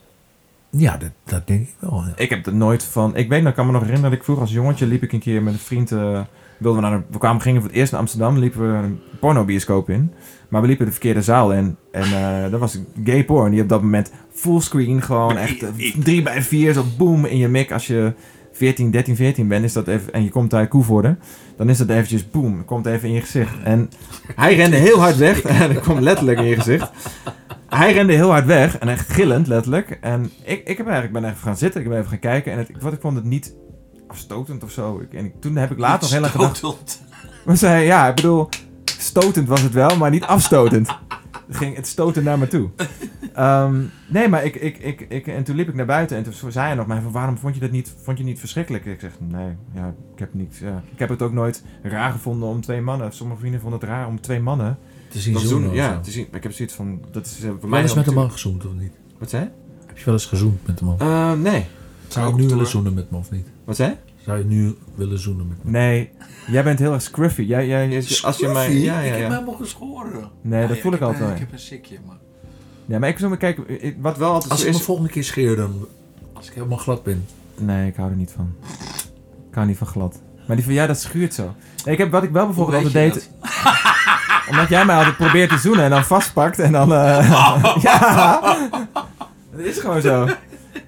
Ja, dat, dat denk ik wel. ja. ik heb er nooit van... Ik weet nog, ik kan me nog herinneren dat ik vroeger als jongetje liep ik een keer met een vriend... eh, wilden we, naar een, we kwamen, gingen voor het eerst naar Amsterdam, liepen we een pornobioscoop in. Maar we liepen de verkeerde zaal in. En eh dat was gay porn. Die op dat moment fullscreen gewoon echt drie bij vier zo boom in je mik. Als je 14, 13, 14 bent is dat even, en je komt uit Koevoorde, dan is dat eventjes boom. Komt even in je gezicht. En hij rende heel hard weg. [laughs] En dat kwam letterlijk in je gezicht. Hij rende heel hard weg. En echt gillend, letterlijk. En ik, ik heb eigenlijk, ben even gaan zitten. Ik ben even gaan kijken. En het, wat, ik vond het niet afstotend of zo. Ik, en ik, toen heb ik later nog heel erg gedacht... Maar zei, ja, ik bedoel, stotend was het wel, maar niet afstotend. Het ging het stoten naar me toe. Ehm, nee, maar ik, ik, ik, ik, en toen liep ik naar buiten en toen zei hij nog mij van, waarom vond je dat niet, vond je niet verschrikkelijk? Ik zeg, nee, ja, ik heb niet, ja. ik heb het ook nooit raar gevonden om twee mannen. Sommige vrienden vonden het raar om twee mannen Te zien zoenen Ja, te zien. Maar ik heb zoiets van, dat is eh, voor mij heel met een man gezoend of niet? Wat zei? Heb je wel eens gezoend met een man? Eh, nee. Zou Ook nu willen zoenen met me of niet? Wat zei? Zou je nu willen zoenen met me? Nee. Jij bent heel erg scruffy. Jij, jij, als je mij, ja, ja, Ik heb ja. helemaal geschoren. Nee, dat Ja, voel ik altijd wel. Ik heb een sikje, maar... Ja, maar ik zou maar kijken, wat wel altijd Als ik is... me volgende keer scheer, dan... Als ik helemaal glad ben. Nee, ik hou er niet van. Ik hou niet van glad. Maar die van jij, dat schuurt zo. Nee, ik heb, wat ik wel bijvoorbeeld altijd deed... [laughs] Omdat jij mij altijd probeert te zoenen en dan vastpakt en dan... eh, [laughs] [laughs] ja, dat is gewoon zo.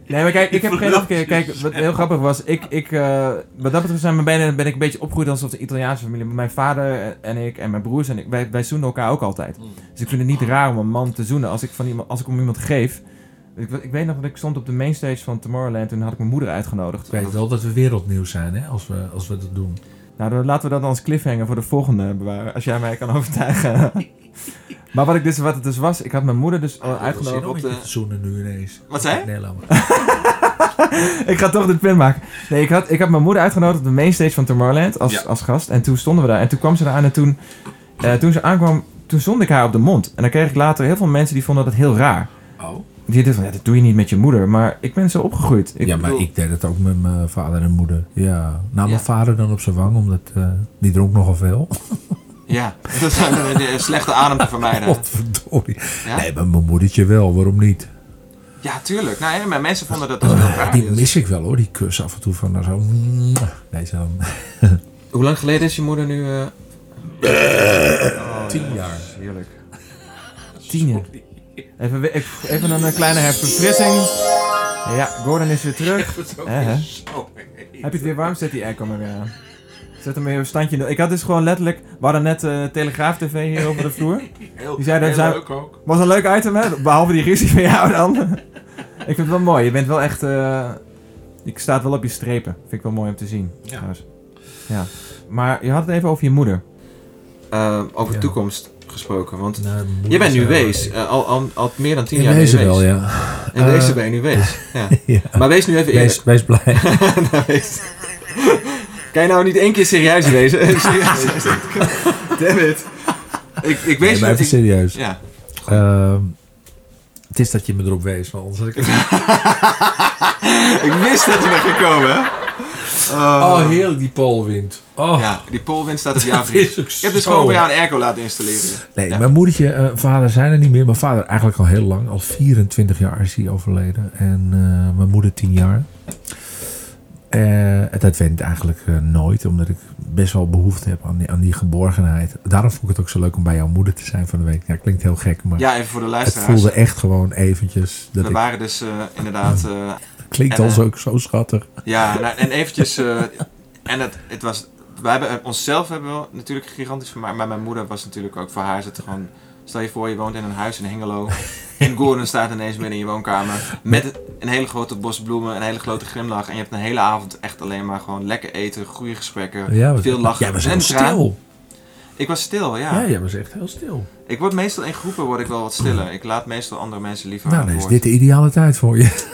Nee, maar kijk, ik heb [laughs] geen afkeer. Kijk, wat heel grappig was, ik, ik, eh, wat dat betreft zijn, ben, ben ik een beetje opgegroeid als een Italiaanse familie. Mijn vader en ik en mijn broers en ik, wij, wij zoenen elkaar ook altijd. Dus ik vind het niet raar om een man te zoenen als ik, van iemand, als ik om iemand geef. Ik, ik weet nog dat ik stond op de mainstage van Tomorrowland en had ik mijn moeder uitgenodigd. Ik weet wel dat we wereldnieuws zijn, hè? Als we, als we dat doen. Nou, dan laten we dat dan als cliffhanger voor de volgende bewaren. Als jij mij kan overtuigen. [laughs] maar wat, ik dus, wat het dus was, ik had mijn moeder dus al uitgenodigd. op Op de- zoenen nu ineens. Wat zei? Nee, laat maar. ik ga toch dit punt maken. Nee, ik had, ik had mijn moeder uitgenodigd op de mainstage van Tomorrowland als, Ja. als gast. En toen stonden we daar. En toen kwam ze eraan en toen, eh, toen ze aankwam, toen stond ik haar op de mond. En dan kreeg ik later heel veel mensen die vonden dat heel raar. Oh. Die dachten van, ja, dat doe je niet met je moeder. Maar ik ben zo opgegroeid. Ik ja, maar bedoel- ik deed het ook met mijn vader en moeder. Ja. Nou, mijn Ja. vader dan op zijn wang, omdat eh, die dronk nogal veel. [laughs] Ja, [laughs] dat is een, een- een slechte adem te vermijden. Godverdorie. Ja? Nee, maar mijn moedertje wel. Waarom niet? Ja, tuurlijk. Nou, ja, maar mensen vonden dat dus wel raar. Die mis ik wel hoor, die kus af en toe van nou zo. [laughs] Nee, zo. [laughs] Hoe lang geleden is je moeder nu? eh? Tien jaar. Heerlijk. Tien jaar. Even, even een, eh, kleine herverfrissing. Ja, Gordon is weer terug. Heb je het weer warm? Zet die airco maar weer aan. Zet hem weer een standje. Ik had dus gewoon letterlijk... We hadden net eh, Telegraaf TV hier over de vloer. [laughs] Heel, Die zei dat heel zijn- leuk ook. Was een leuk item, hè? Behalve die ruzie van jou dan. [laughs] ik vind het wel mooi. Je bent wel echt... eh je staat wel op je strepen. Vind ik wel mooi om te zien. Ja. trouwens. Ja. Maar je had het even over je moeder. Eh, over Ja. toekomst gesproken, want Nou, je bent nu wees. eh, al, al, al meer dan tien In jaar je wezen wel, wees. ja. En Eh, deze ben je nu wees. [laughs] Ja. Ja. Maar wees nu even eerlijk. Wees, wees blij. Nou, wees- Kan je nou niet één keer serieus wezen? [laughs] Serieus. Damn it. Ik, ik Nee, wees maar even ik- serieus. Ja. Ehm, het is dat je me erop wees, want anders had ik het [laughs] Ik wist dat je nog ging komen? Oh, heerlijk die poolwind. Oh. Ja, die polwind staat op [laughs] is ook Ik heb dus gewoon bij jou een airco laten installeren. Nee, Ja. mijn moedertje, eh, vader zijn er niet meer. Mijn vader eigenlijk al heel lang. Al 24 jaar is hij overleden. En eh, mijn moeder 10 jaar. Eh, dat eigenlijk eh, nooit. Omdat ik best wel behoefte heb aan die, aan die geborgenheid. Daarom vond ik het ook zo leuk om bij jouw moeder te zijn van de week. Ja, klinkt heel gek. Maar Ja, even voor de het luisteraars. voelde echt gewoon eventjes. Dat We ik, waren dus eh, inderdaad... klinkt al eh, zo, schattig. ja, nou, en eventjes... en het, het was... We hebben onszelf hebben we natuurlijk gigantisch vermaakt. Maar mijn moeder was natuurlijk ook... Voor haar is het gewoon... Stel je voor, je woont in een huis in Hengelo. [laughs] En Gordon staat ineens midden in je woonkamer. Met een hele grote bos bloemen, een hele grote glimlach. En je hebt een hele avond echt alleen maar gewoon lekker eten, goede gesprekken, Ja, veel lachen. Jij was en stil. Ik was stil, ja. Ja, jij was echt heel stil. Ik word meestal in groepen word ik wel wat stiller. Ik laat meestal andere mensen liever Nou, dan is woord. dit de ideale tijd voor je.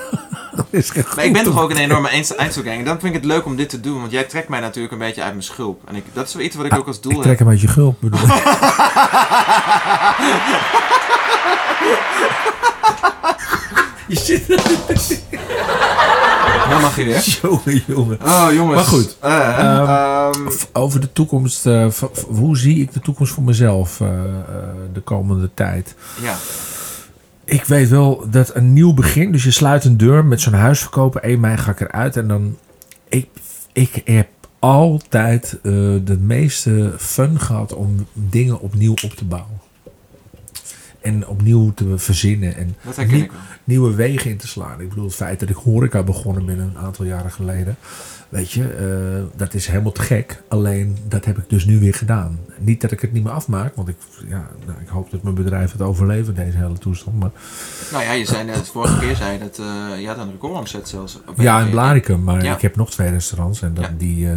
[laughs] Is Maar ik ben toch ook een enorme einds- eindselganger. Dan vind ik het leuk om dit te doen, want jij trekt mij natuurlijk een beetje uit mijn schulp. En ik, dat is wel iets wat ik ook als doel Ik heb. trek hem uit je gulp, bedoel ik. [laughs] Je zit Dan mag je weer. Jongen, jongen. Oh jongens. Maar goed. Eh, Ehm, ehm, Over de toekomst. eh, hoe zie ik de toekomst voor mezelf eh, de komende tijd? ja. Ik weet wel dat een nieuw begin. Dus je sluit een deur met zo'n huis verkopen. 1 mei ga ik eruit. En dan. Ik, ik heb altijd eh, de meeste fun gehad om dingen opnieuw op te bouwen. En opnieuw te verzinnen. En nieuwe wegen in te slaan. Ik bedoel, het feit dat ik horeca begonnen ben een aantal jaren geleden. Weet je, eh, dat is helemaal te gek. Alleen, dat heb ik dus nu weer gedaan. Niet dat ik het niet meer afmaak. Want ik, ja, nou, ik hoop dat mijn bedrijf het overleeft deze hele toestand. Maar, Nou ja, je zei net, vorige keer zei je dat eh, je had een recordomzet zelfs. Ja, een in Blaricum. Maar Ja. ik heb nog twee restaurants. En dan Ja. die... eh,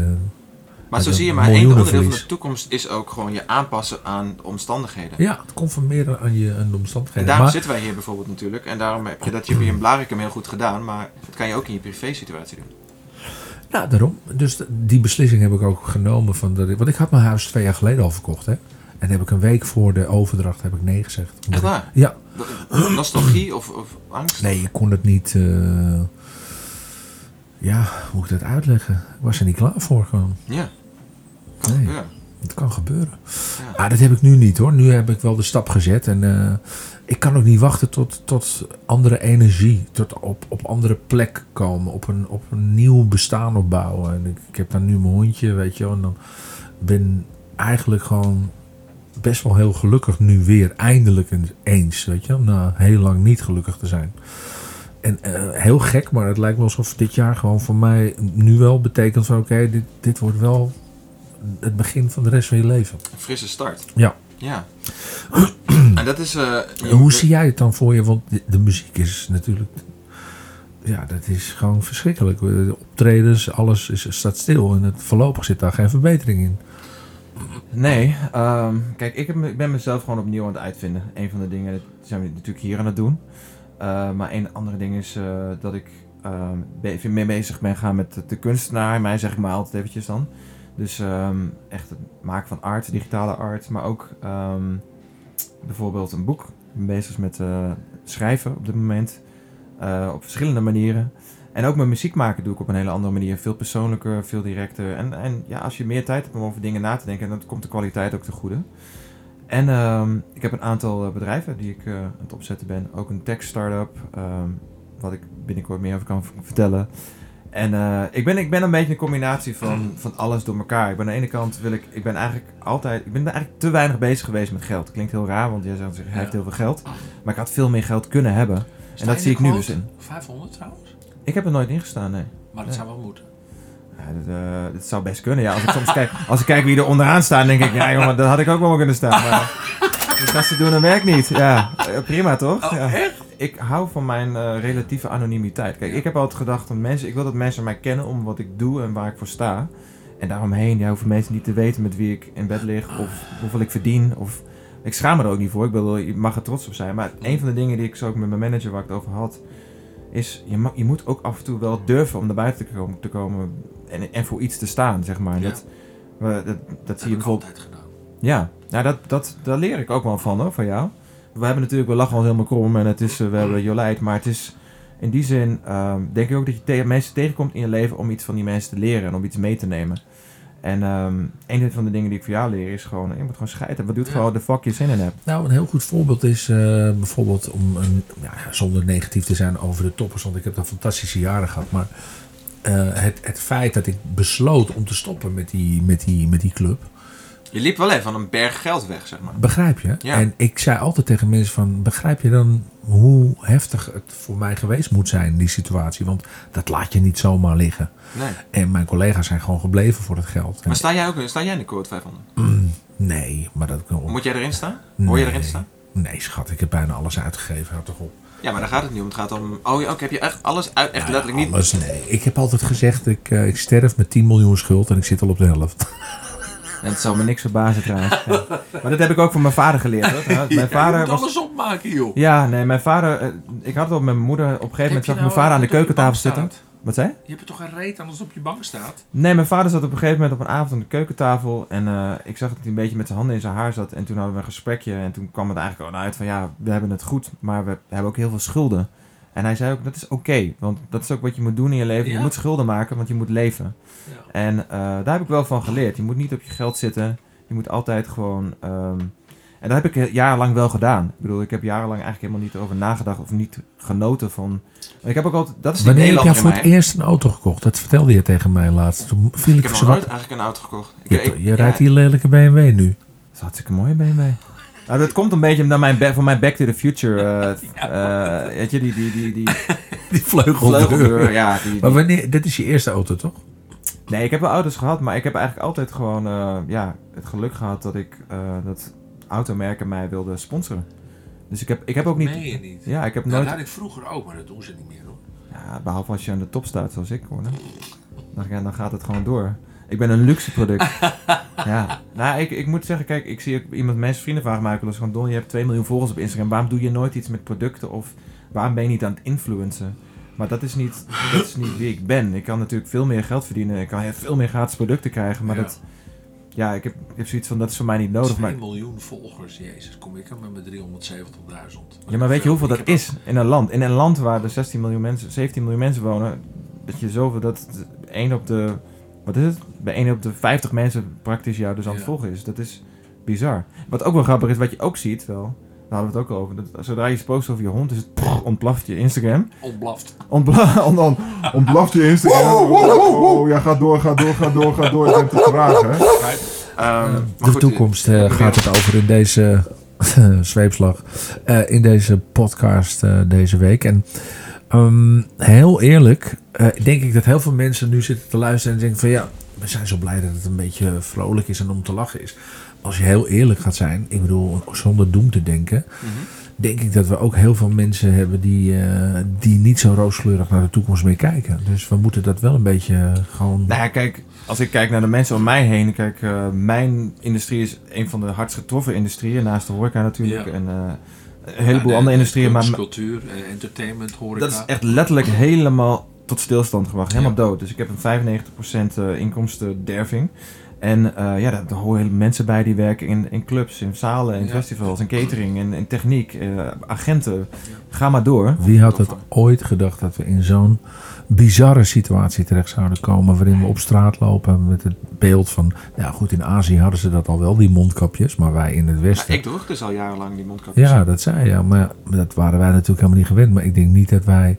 Maar zo zie je een maar, één onderdeel van de toekomst is ook gewoon je aanpassen aan de omstandigheden. ja, het conformeren aan, je, aan de En omstandigheden. daarom Maar, zitten wij hier bijvoorbeeld natuurlijk. En daarom heb je dat je weer in Blaricum heel goed gedaan. Maar dat kan je ook in je privé situatie doen. Ja, daarom. Dus die beslissing heb ik ook genomen. Van dat ik, want ik had mijn huis twee jaar geleden al verkocht. Hè? En heb ik een week voor de overdracht heb ik nee gezegd. Echt waar? Ja, Nostalgie of, of angst? Nee, ik kon het niet. eh, ja, hoe moet ik dat uitleggen? Ik was er niet klaar voor gewoon. Ja. Nee, ja. het kan gebeuren. Ja. Maar dat heb ik nu niet hoor. Nu heb ik wel de stap gezet. En eh, ik kan ook niet wachten tot, tot andere energie. Tot op, op andere plek komen. Op een, op een nieuw bestaan opbouwen. En ik, ik heb dan nu mijn hondje, weet je wel. En dan ben eigenlijk gewoon best wel heel gelukkig nu weer. Eindelijk eens, weet je wel. Na heel lang niet gelukkig te zijn. En eh, heel gek, maar het lijkt me alsof dit jaar gewoon voor mij nu wel betekent van... Oké, dit, dit wordt wel het begin van de rest van je leven. Een frisse start. Ja. Ja. [clears throat] en dat is... eh, hoe zie jij het dan voor je? Want de, de muziek is natuurlijk... Ja, dat is gewoon verschrikkelijk. De optredens, alles is, staat stil. En het, voorlopig zit daar geen verbetering in. Nee, ehm, kijk, ik, heb, ik ben mezelf gewoon opnieuw aan het uitvinden. Een van de dingen, dat zijn we natuurlijk hier aan het doen. Eh, maar een andere ding is eh, dat ik veel meer bezig ben gaan met de, de kunstenaar. Mij zeg ik maar altijd eventjes dan. Dus ehm, echt het maken van art, digitale art. Maar ook ehm, bijvoorbeeld een boek. Ik ben bezig met eh, schrijven op dit moment. eh, op verschillende manieren. En ook met muziek maken doe ik op een hele andere manier. Veel persoonlijker, veel directer. En, en ja, als je meer tijd hebt om over dingen na te denken, dan komt de kwaliteit ook te goede. En ehm, ik heb een aantal eh, bedrijven die ik aan het opzetten ben. Ook een tech startup, ehm wat ik binnenkort meer over kan vertellen. En eh, ik, ben, ik ben een beetje een combinatie van, van alles door elkaar. Ik ben aan de ene kant wil ik, ik ben eigenlijk altijd, ik ben eigenlijk te weinig bezig geweest met geld. Klinkt heel raar, want jij zegt, hij heeft heel veel geld. Maar ik had veel meer geld kunnen hebben. En dat zie ik nu dus in. 500 trouwens? Ik heb er nooit ingestaan, nee. Maar dat zou wel moeten. Ja, dat, eh, dat zou best kunnen. Ja, als ik soms kijk, als ik kijk wie er onderaan staat, denk ik, ja jongen, dat had ik ook wel kunnen staan. Maar [laughs] dat gasten doen hun werk niet. Ja, eh, prima toch? ja. Ik hou van mijn eh, relatieve anonimiteit. Kijk, ik heb altijd gedacht dat mensen, ik wil dat mensen mij kennen om wat ik doe en waar ik voor sta. En daaromheen ja, hoeven mensen niet te weten met wie ik in bed lig of hoeveel ik verdien. Of, ik schaam me er ook niet voor. Ik bedoel, je mag er trots op zijn. Maar een van de dingen die ik zo ook met mijn manager waar ik het over had, is je, je moet ook af en toe wel durven om naar buiten te komen, te komen en, en voor iets te staan, zeg maar. Ja. Dat, dat, dat Dat zie je bijvoorbeeld. gedaan. Ja, nou, dat, dat, daar leer ik ook wel van hoor, van jou. We hebben natuurlijk, we lachen ons helemaal krom en het is, eh, we hebben Jolijt, maar het is in die zin, ehm, denk ik ook dat je mensen tegenkomt in je leven om iets van die mensen te leren en om iets mee te nemen. En ehm, een van de dingen die ik voor jou leer is gewoon, je moet gewoon scheiden. Wat doet Ja. gewoon de fuck je zin in hebt. Nou, een heel goed voorbeeld is eh, bijvoorbeeld om een, ja, zonder negatief te zijn over de toppers, want ik heb daar fantastische jaren gehad. Maar eh, het, het feit dat ik besloot om te stoppen met die, met die, met die club, Je liep wel even van een berg geld weg, zeg maar. begrijp je? Ja. En ik zei altijd tegen mensen van, begrijp je dan hoe heftig het voor mij geweest moet zijn, die situatie? Want dat laat je niet zomaar liggen. Nee. En mijn collega's zijn gewoon gebleven voor het geld. Maar sta jij ook sta jij in de code 500? nee, maar dat kan Moet jij erin staan? Hoor je Nee. erin staan? Nee, schat, ik heb bijna alles uitgegeven. Houd toch op. Ja, maar daar gaat het niet om. Het gaat om... Oh ja, oké, heb je echt alles uit... Echt Nou ja, letterlijk niet... alles, nee. Ik heb altijd gezegd, ik, eh, ik sterf met 10 miljoen schuld en ik zit al op de helft. [laughs] En het zou me niks verbazen trouwens. Ja. Maar dat heb ik ook van mijn vader geleerd hoor. [laughs] Mijn vader was... opmaken, joh. Ja, nee, mijn vader... eh, ik had het op met mijn moeder. Op een gegeven moment zag ik mijn vader aan de keukentafel zitten. Wat zei je? Je hebt er toch een reet aan als het op je bank staat? Nee, mijn vader zat op een gegeven moment op een avond aan de keukentafel. En eh, ik zag dat hij een beetje met zijn handen in zijn haar zat. En toen hadden we een gesprekje. En toen kwam het eigenlijk gewoon uit van ja, we hebben het goed. Maar we hebben ook heel veel schulden. En hij zei ook, dat is oké. want dat is ook wat je moet doen in je leven. Je moet schulden maken, want je moet leven. Ja. En eh, daar heb ik wel van geleerd. Je moet niet op je geld zitten. Je moet altijd gewoon... ehm, en dat heb ik jarenlang wel gedaan. Ik bedoel, ik heb jarenlang eigenlijk helemaal niet erover nagedacht of niet genoten van... Ik heb ook altijd... Dat is die Wanneer heb jij voor het eerst een auto gekocht? Dat vertelde je tegen mij laatst. Toen viel Ik ik, heb zo nog nooit eigenlijk een auto gekocht. Ik, Je, ik- je ja, rijdt die lelijke BMW nu. Dat is hartstikke mooi BMW. Nou, dat komt een beetje naar mijn van mijn Back to the Future. [laughs] eh, eh, weet je, die, die, die, die [laughs] Die vleugeldeur. vleugeldeur. [laughs] Ja, die, Maar wanneer, dit is je eerste auto, toch? Nee, ik heb wel auto's gehad, maar ik heb eigenlijk altijd gewoon eh, ja, het geluk gehad dat ik eh, dat automerken mij wilden sponsoren. Dus ik heb, ik heb ook niet. je niet. Ja, ik heb Nou, nooit. dat had ik vroeger ook, maar dat doen ze niet meer hoor. Ja, behalve als je aan de top staat, zoals ik hoor. Dan, dan gaat het gewoon door. Ik ben een luxe product. [laughs] ja. Nou, ik, ik moet zeggen, kijk, ik zie ook iemand, mensen, vrienden vragen mij wel eens van... Don, je hebt 2 miljoen volgers op Instagram. Waarom doe je nooit iets met producten? Of waarom ben je niet aan het influencen? Maar dat is niet, dat is niet wie ik ben. Ik kan natuurlijk veel meer geld verdienen. Ik kan veel meer gratis producten krijgen. Maar Ja. dat... Ja, ik heb, ik heb zoiets van, dat is voor mij niet nodig. 2 Maar, miljoen volgers, jezus, kom ik er met mijn 370.000. ja, maar weet je hoeveel dat Ik is in een land? In een land waar er 16 miljoen mensen, 17 miljoen mensen wonen, dat je zoveel, dat 1 op de, wat is het? Bij 1 op de 50 mensen praktisch jou dus aan het Ja. volgen is. Dat is bizar. Wat ook wel grappig is, wat je ook ziet wel, daar hadden we het ook over, dat zodra je post over je hond, is het ontploft je Instagram. Ontblaft. Ontbla [laughs] on, on, Ontblaft je Instagram. Oh, ja, ga door, ga door, ga door, ga door. Je bent te hè? Ehm, maar De goed, toekomst eh, gaat het over in deze [laughs] zweepslag. eh, in deze podcast eh, deze week. En ehm, heel eerlijk, eh, denk ik dat heel veel mensen nu zitten te luisteren en denken van ja, we zijn zo blij dat het een beetje vrolijk is en om te lachen is. Als je heel eerlijk gaat zijn, ik bedoel, zonder doem te denken, mhm. denk ik dat we ook heel veel mensen hebben die, eh, die niet zo rooskleurig naar de toekomst meer kijken. Dus we moeten dat wel een beetje gewoon. Nou ja, kijk, als ik kijk naar de mensen om mij heen, kijk, eh, mijn industrie is een van de hardst getroffen industrieën, naast de horeca natuurlijk, Ja. en een heleboel andere industrieën, maar cultuur, eh, entertainment, horeca. dat is echt letterlijk helemaal tot stilstand gebracht, helemaal Ja. dood. Dus ik heb een 95% eh, inkomstenderving. En eh, ja, daar, horen mensen bij die werken in, in clubs, in zalen, in Ja. festivals, in catering, in, in techniek, eh, agenten. Ga maar door. Wie had het ooit gedacht dat we in zo'n bizarre situatie terecht zouden komen. waarin we op straat lopen met het beeld van. Ja, goed, in Azië hadden ze dat al wel, die mondkapjes. maar wij in het Westen. ik droeg dus al jarenlang die mondkapjes. Ja, dat zei je. Maar dat waren wij natuurlijk helemaal niet gewend. Maar ik denk niet dat wij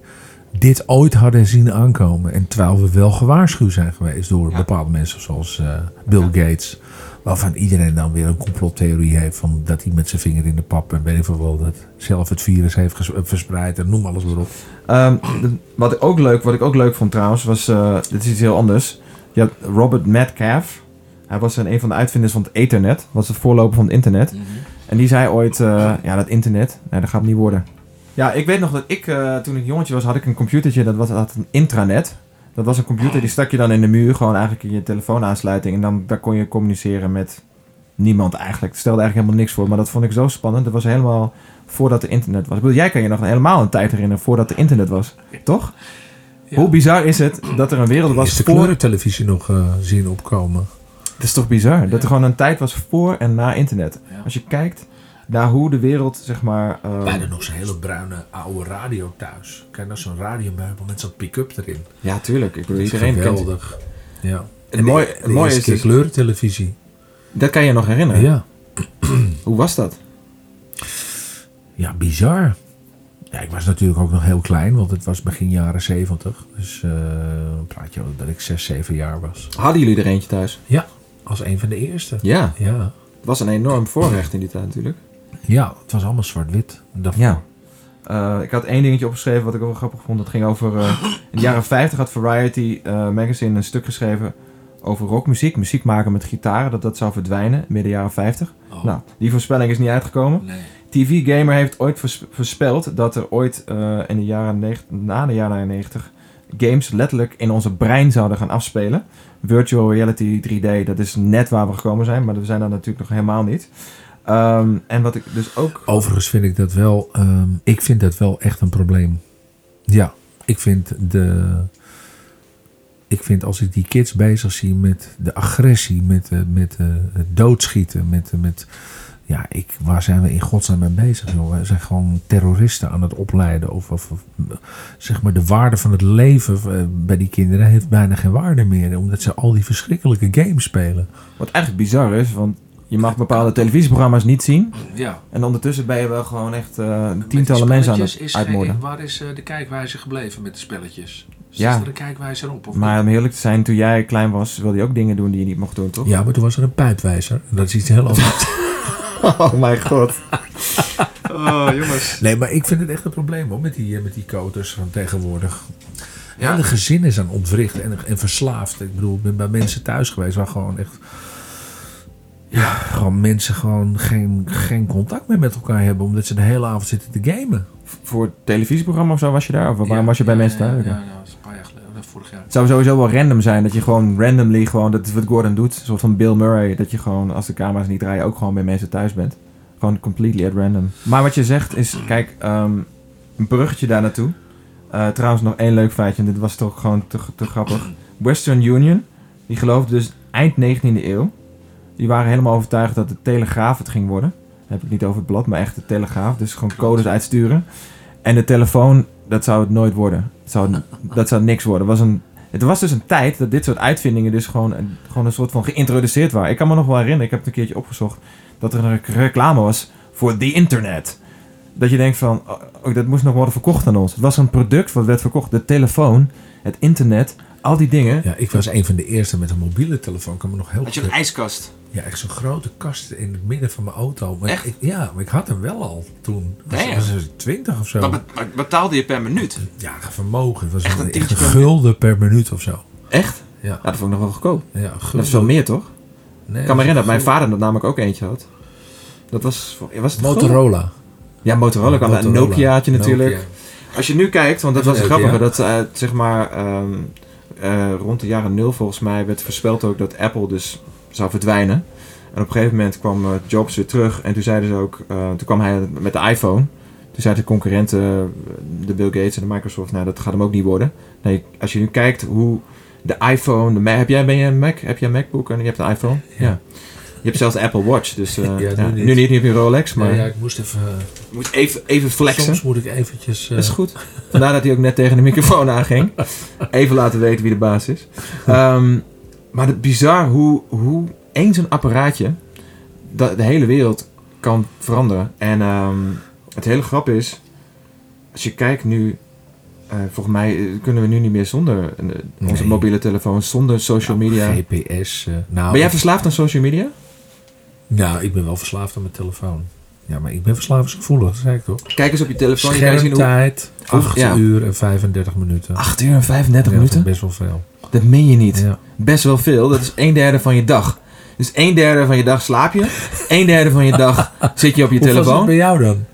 dit ooit hadden zien aankomen. En terwijl we wel gewaarschuwd zijn geweest door Ja. bepaalde mensen zoals eh, Bill Gates. Waarvan iedereen dan weer een complottheorie heeft van dat hij met zijn vinger in de pap en weet ik veel wel dat zelf het virus heeft ges- verspreid en noem alles maar op. Ehm, wat, ik ook leuk, wat ik ook leuk vond trouwens, was, eh, dit is iets heel anders. Je had Robert Metcalf. Hij was een, een van de uitvinders van het Ethernet. Was het voorloper van het internet. En die zei ooit, eh, ja dat internet, nee, dat gaat het niet worden. Ja, ik weet nog dat ik, eh, toen ik jongetje was, had ik een computertje, dat was had een intranet. Dat was een computer, die stak je dan in de muur, gewoon eigenlijk in je telefoonaansluiting. En dan daar kon je communiceren met niemand eigenlijk. Het stelde eigenlijk helemaal niks voor. Maar dat vond ik zo spannend. Dat was helemaal voordat er internet was. Ik bedoel, jij kan je nog helemaal een tijd herinneren voordat er internet was. Toch? Ja. Hoe bizar is het dat er een wereld was Is de voor... kleurentelevisie nog eh, zien opkomen? Dat is toch bizar? Dat er gewoon een tijd was voor en na internet. Ja. Als je kijkt naar hoe de wereld, zeg maar... hadden nog zo'n hele bruine oude radio thuis. Kijk, nou zo'n radiomeubel met zo'n pick-up erin. ja, tuurlijk. Ik bedoel, Dat iedereen kent... geweldig. Ja. Mooie, de, het de mooie eerste is keer dus, kleurentelevisie. dat kan je nog herinneren. Ja. [clears throat] Hoe was dat? Ja, bizar. Ja, ik was natuurlijk ook nog heel klein, want het was begin jaren zeventig. Dus eh praat je over dat ik zes, zeven jaar was. Hadden jullie er eentje thuis? Ja, als een van de eerste. Ja. Ja, Het was een enorm voorrecht in die tijd natuurlijk. Ja het was allemaal zwart-wit. Ja. Eh, ik had één dingetje opgeschreven wat ik ook wel grappig vond. Dat ging over... eh, in de jaren 50 had Variety eh, Magazine een stuk geschreven over rockmuziek. Muziek maken met gitaren, dat dat zou verdwijnen midden jaren 50. Oh, Nou, die voorspelling is niet uitgekomen. nee. TV Gamer heeft ooit voors- voorspeld dat er ooit in de jaren 90, na de jaren 90 games letterlijk in onze brein zouden gaan afspelen. Virtual reality 3D, dat is net waar we gekomen zijn, maar we zijn daar natuurlijk nog helemaal niet. Ehm, en wat ik dus ook... Overigens vind ik dat wel, ehm, ik vind dat wel echt een probleem. Ja, ik vind de, ik vind als ik die kids bezig zie met de agressie, met, eh, met eh, het doodschieten, met, eh, met, ja, ik, waar zijn we in godsnaam mee bezig? Joh? We zijn gewoon terroristen aan het opleiden. Of, of, of, zeg maar de waarde van het leven bij die kinderen heeft bijna geen waarde meer. Omdat ze al die verschrikkelijke games spelen. Wat eigenlijk bizar is, want je mag bepaalde televisieprogramma's niet zien. Ja, En ondertussen ben je wel gewoon echt eh, tientallen mensen aan het uitmoorden. waar is eh, de kijkwijze gebleven met de spelletjes? Ja. er een kijkwijze op? Maar om eerlijk te zijn, toen jij klein was, wilde je ook dingen doen die je niet mocht doen, toch? Ja, maar toen was er een pijpwijzer. Dat is iets heel anders. [laughs] Oh mijn god. Oh jongens. nee, maar ik vind het echt een probleem hoor, met die, eh, met die koters van tegenwoordig. Ja, de gezinnen zijn ontwricht en, en verslaafd. Ik bedoel, ik ben bij mensen thuis geweest waar gewoon echt... Ja, gewoon mensen gewoon geen, geen contact meer met elkaar hebben. Omdat ze de hele avond zitten te gamen. Voor het televisieprogramma of zo was je daar? Of waarom was je bij mensen thuis? Ja, ja, dat is een paar jaar geleden. Vorig jaar. Het zou sowieso wel random zijn dat je gewoon randomly gewoon, dat is wat Gordon doet, een soort van Bill Murray, dat je gewoon als de camera's niet draaien ook gewoon bij mensen thuis bent. Gewoon completely at random. Maar wat je zegt is, kijk, ehm, een bruggetje daar naartoe. Eh, trouwens nog één leuk feitje, en dit was toch gewoon te, te grappig. Western Union, die geloofde dus eind 19e eeuw, die waren helemaal overtuigd dat de telegraaf het ging worden. Dan heb ik niet over het blad, maar echt de telegraaf. Dus gewoon codes uitsturen. En de telefoon, dat zou het nooit worden. Het zou, [laughs] dat zou niks worden. Het was, een, het was dus een tijd dat dit soort uitvindingen dus gewoon, een- gewoon een soort van geïntroduceerd waren. Ik kan me nog wel herinneren, ik heb het een keertje opgezocht, dat er een rec- reclame was voor the internet. Dat je denkt van, oh, oh, dat moest nog worden verkocht aan ons. Het was een product wat werd verkocht. De telefoon, het internet, al die dingen. Ja, ik was een van de eerste met een mobiele telefoon. Ik kan me nog heel Had je een ijskast? Ja, echt zo'n grote kast in het midden van mijn auto. Maar Echt? Ik, ja, maar ik had hem wel al toen. Was, Nee, was het 20 of zo. Betaalde je per minuut? Ja, vermogen. Het was Echt een, echt een gulden per minuut of zo. Echt? Ja, Ja, dat vond ik nog wel goedkoop. ja Dat is wel meer, toch? Nee, Ik kan me herinneren dat mijn vader dat namelijk ook eentje had. Dat was, was het? Motorola. Ja, Motorola. kan een. Nokiaatje natuurlijk. Nokia. Als je nu kijkt, want dat was het leuk, grappige, dat eh, zeg maar ehm, eh, rond de jaren nul volgens mij werd voorspeld ook dat Apple dus zou verdwijnen. En op een gegeven moment kwam eh, Jobs weer terug en toen zeiden ze ook, eh, toen kwam hij met de iPhone. Toen zeiden de concurrenten, eh, de Bill Gates en de Microsoft, nou dat gaat hem ook niet worden. Nee, als je nu kijkt hoe de iPhone, de Mac, heb jij, ben je een Mac, heb je een MacBook en je hebt een iPhone? Ja. Je hebt zelfs de Apple Watch, dus [laughs] Ja, nu ja, niet. nu niet, nu heb je een Rolex, maar ja, ik moest even... moet even, even flexen. Soms moet ik eventjes... Dat is goed. Vandaar dat hij ook net tegen de microfoon [laughs] aanging. Even laten weten wie de baas is. Ehm, maar het bizar hoe, hoe één zo'n apparaatje de, de hele wereld kan veranderen. En ehm, het hele grap is, als je kijkt nu, eh, volgens mij eh, kunnen we nu niet meer zonder eh, onze Nee. mobiele telefoon, zonder social media. GPS. nou, Ben jij verslaafd aan social media? Nou, ik ben wel verslaafd aan mijn telefoon. Ja, maar ik ben verslavingsgevoelig, dat zei ik toch? Kijk eens op je telefoon. Je kan zien hoe... Schermtijd, hoe- 8 ja. uur en 35 minuten. 8 uur en 35 Ja, dat is minuten? best wel veel. Dat meen je niet. Ja. best wel veel. Dat is een derde van je dag. Dus een derde van je dag slaap je. Een derde van je dag [laughs] zit je op je Hoe het telefoon. bij jou dan?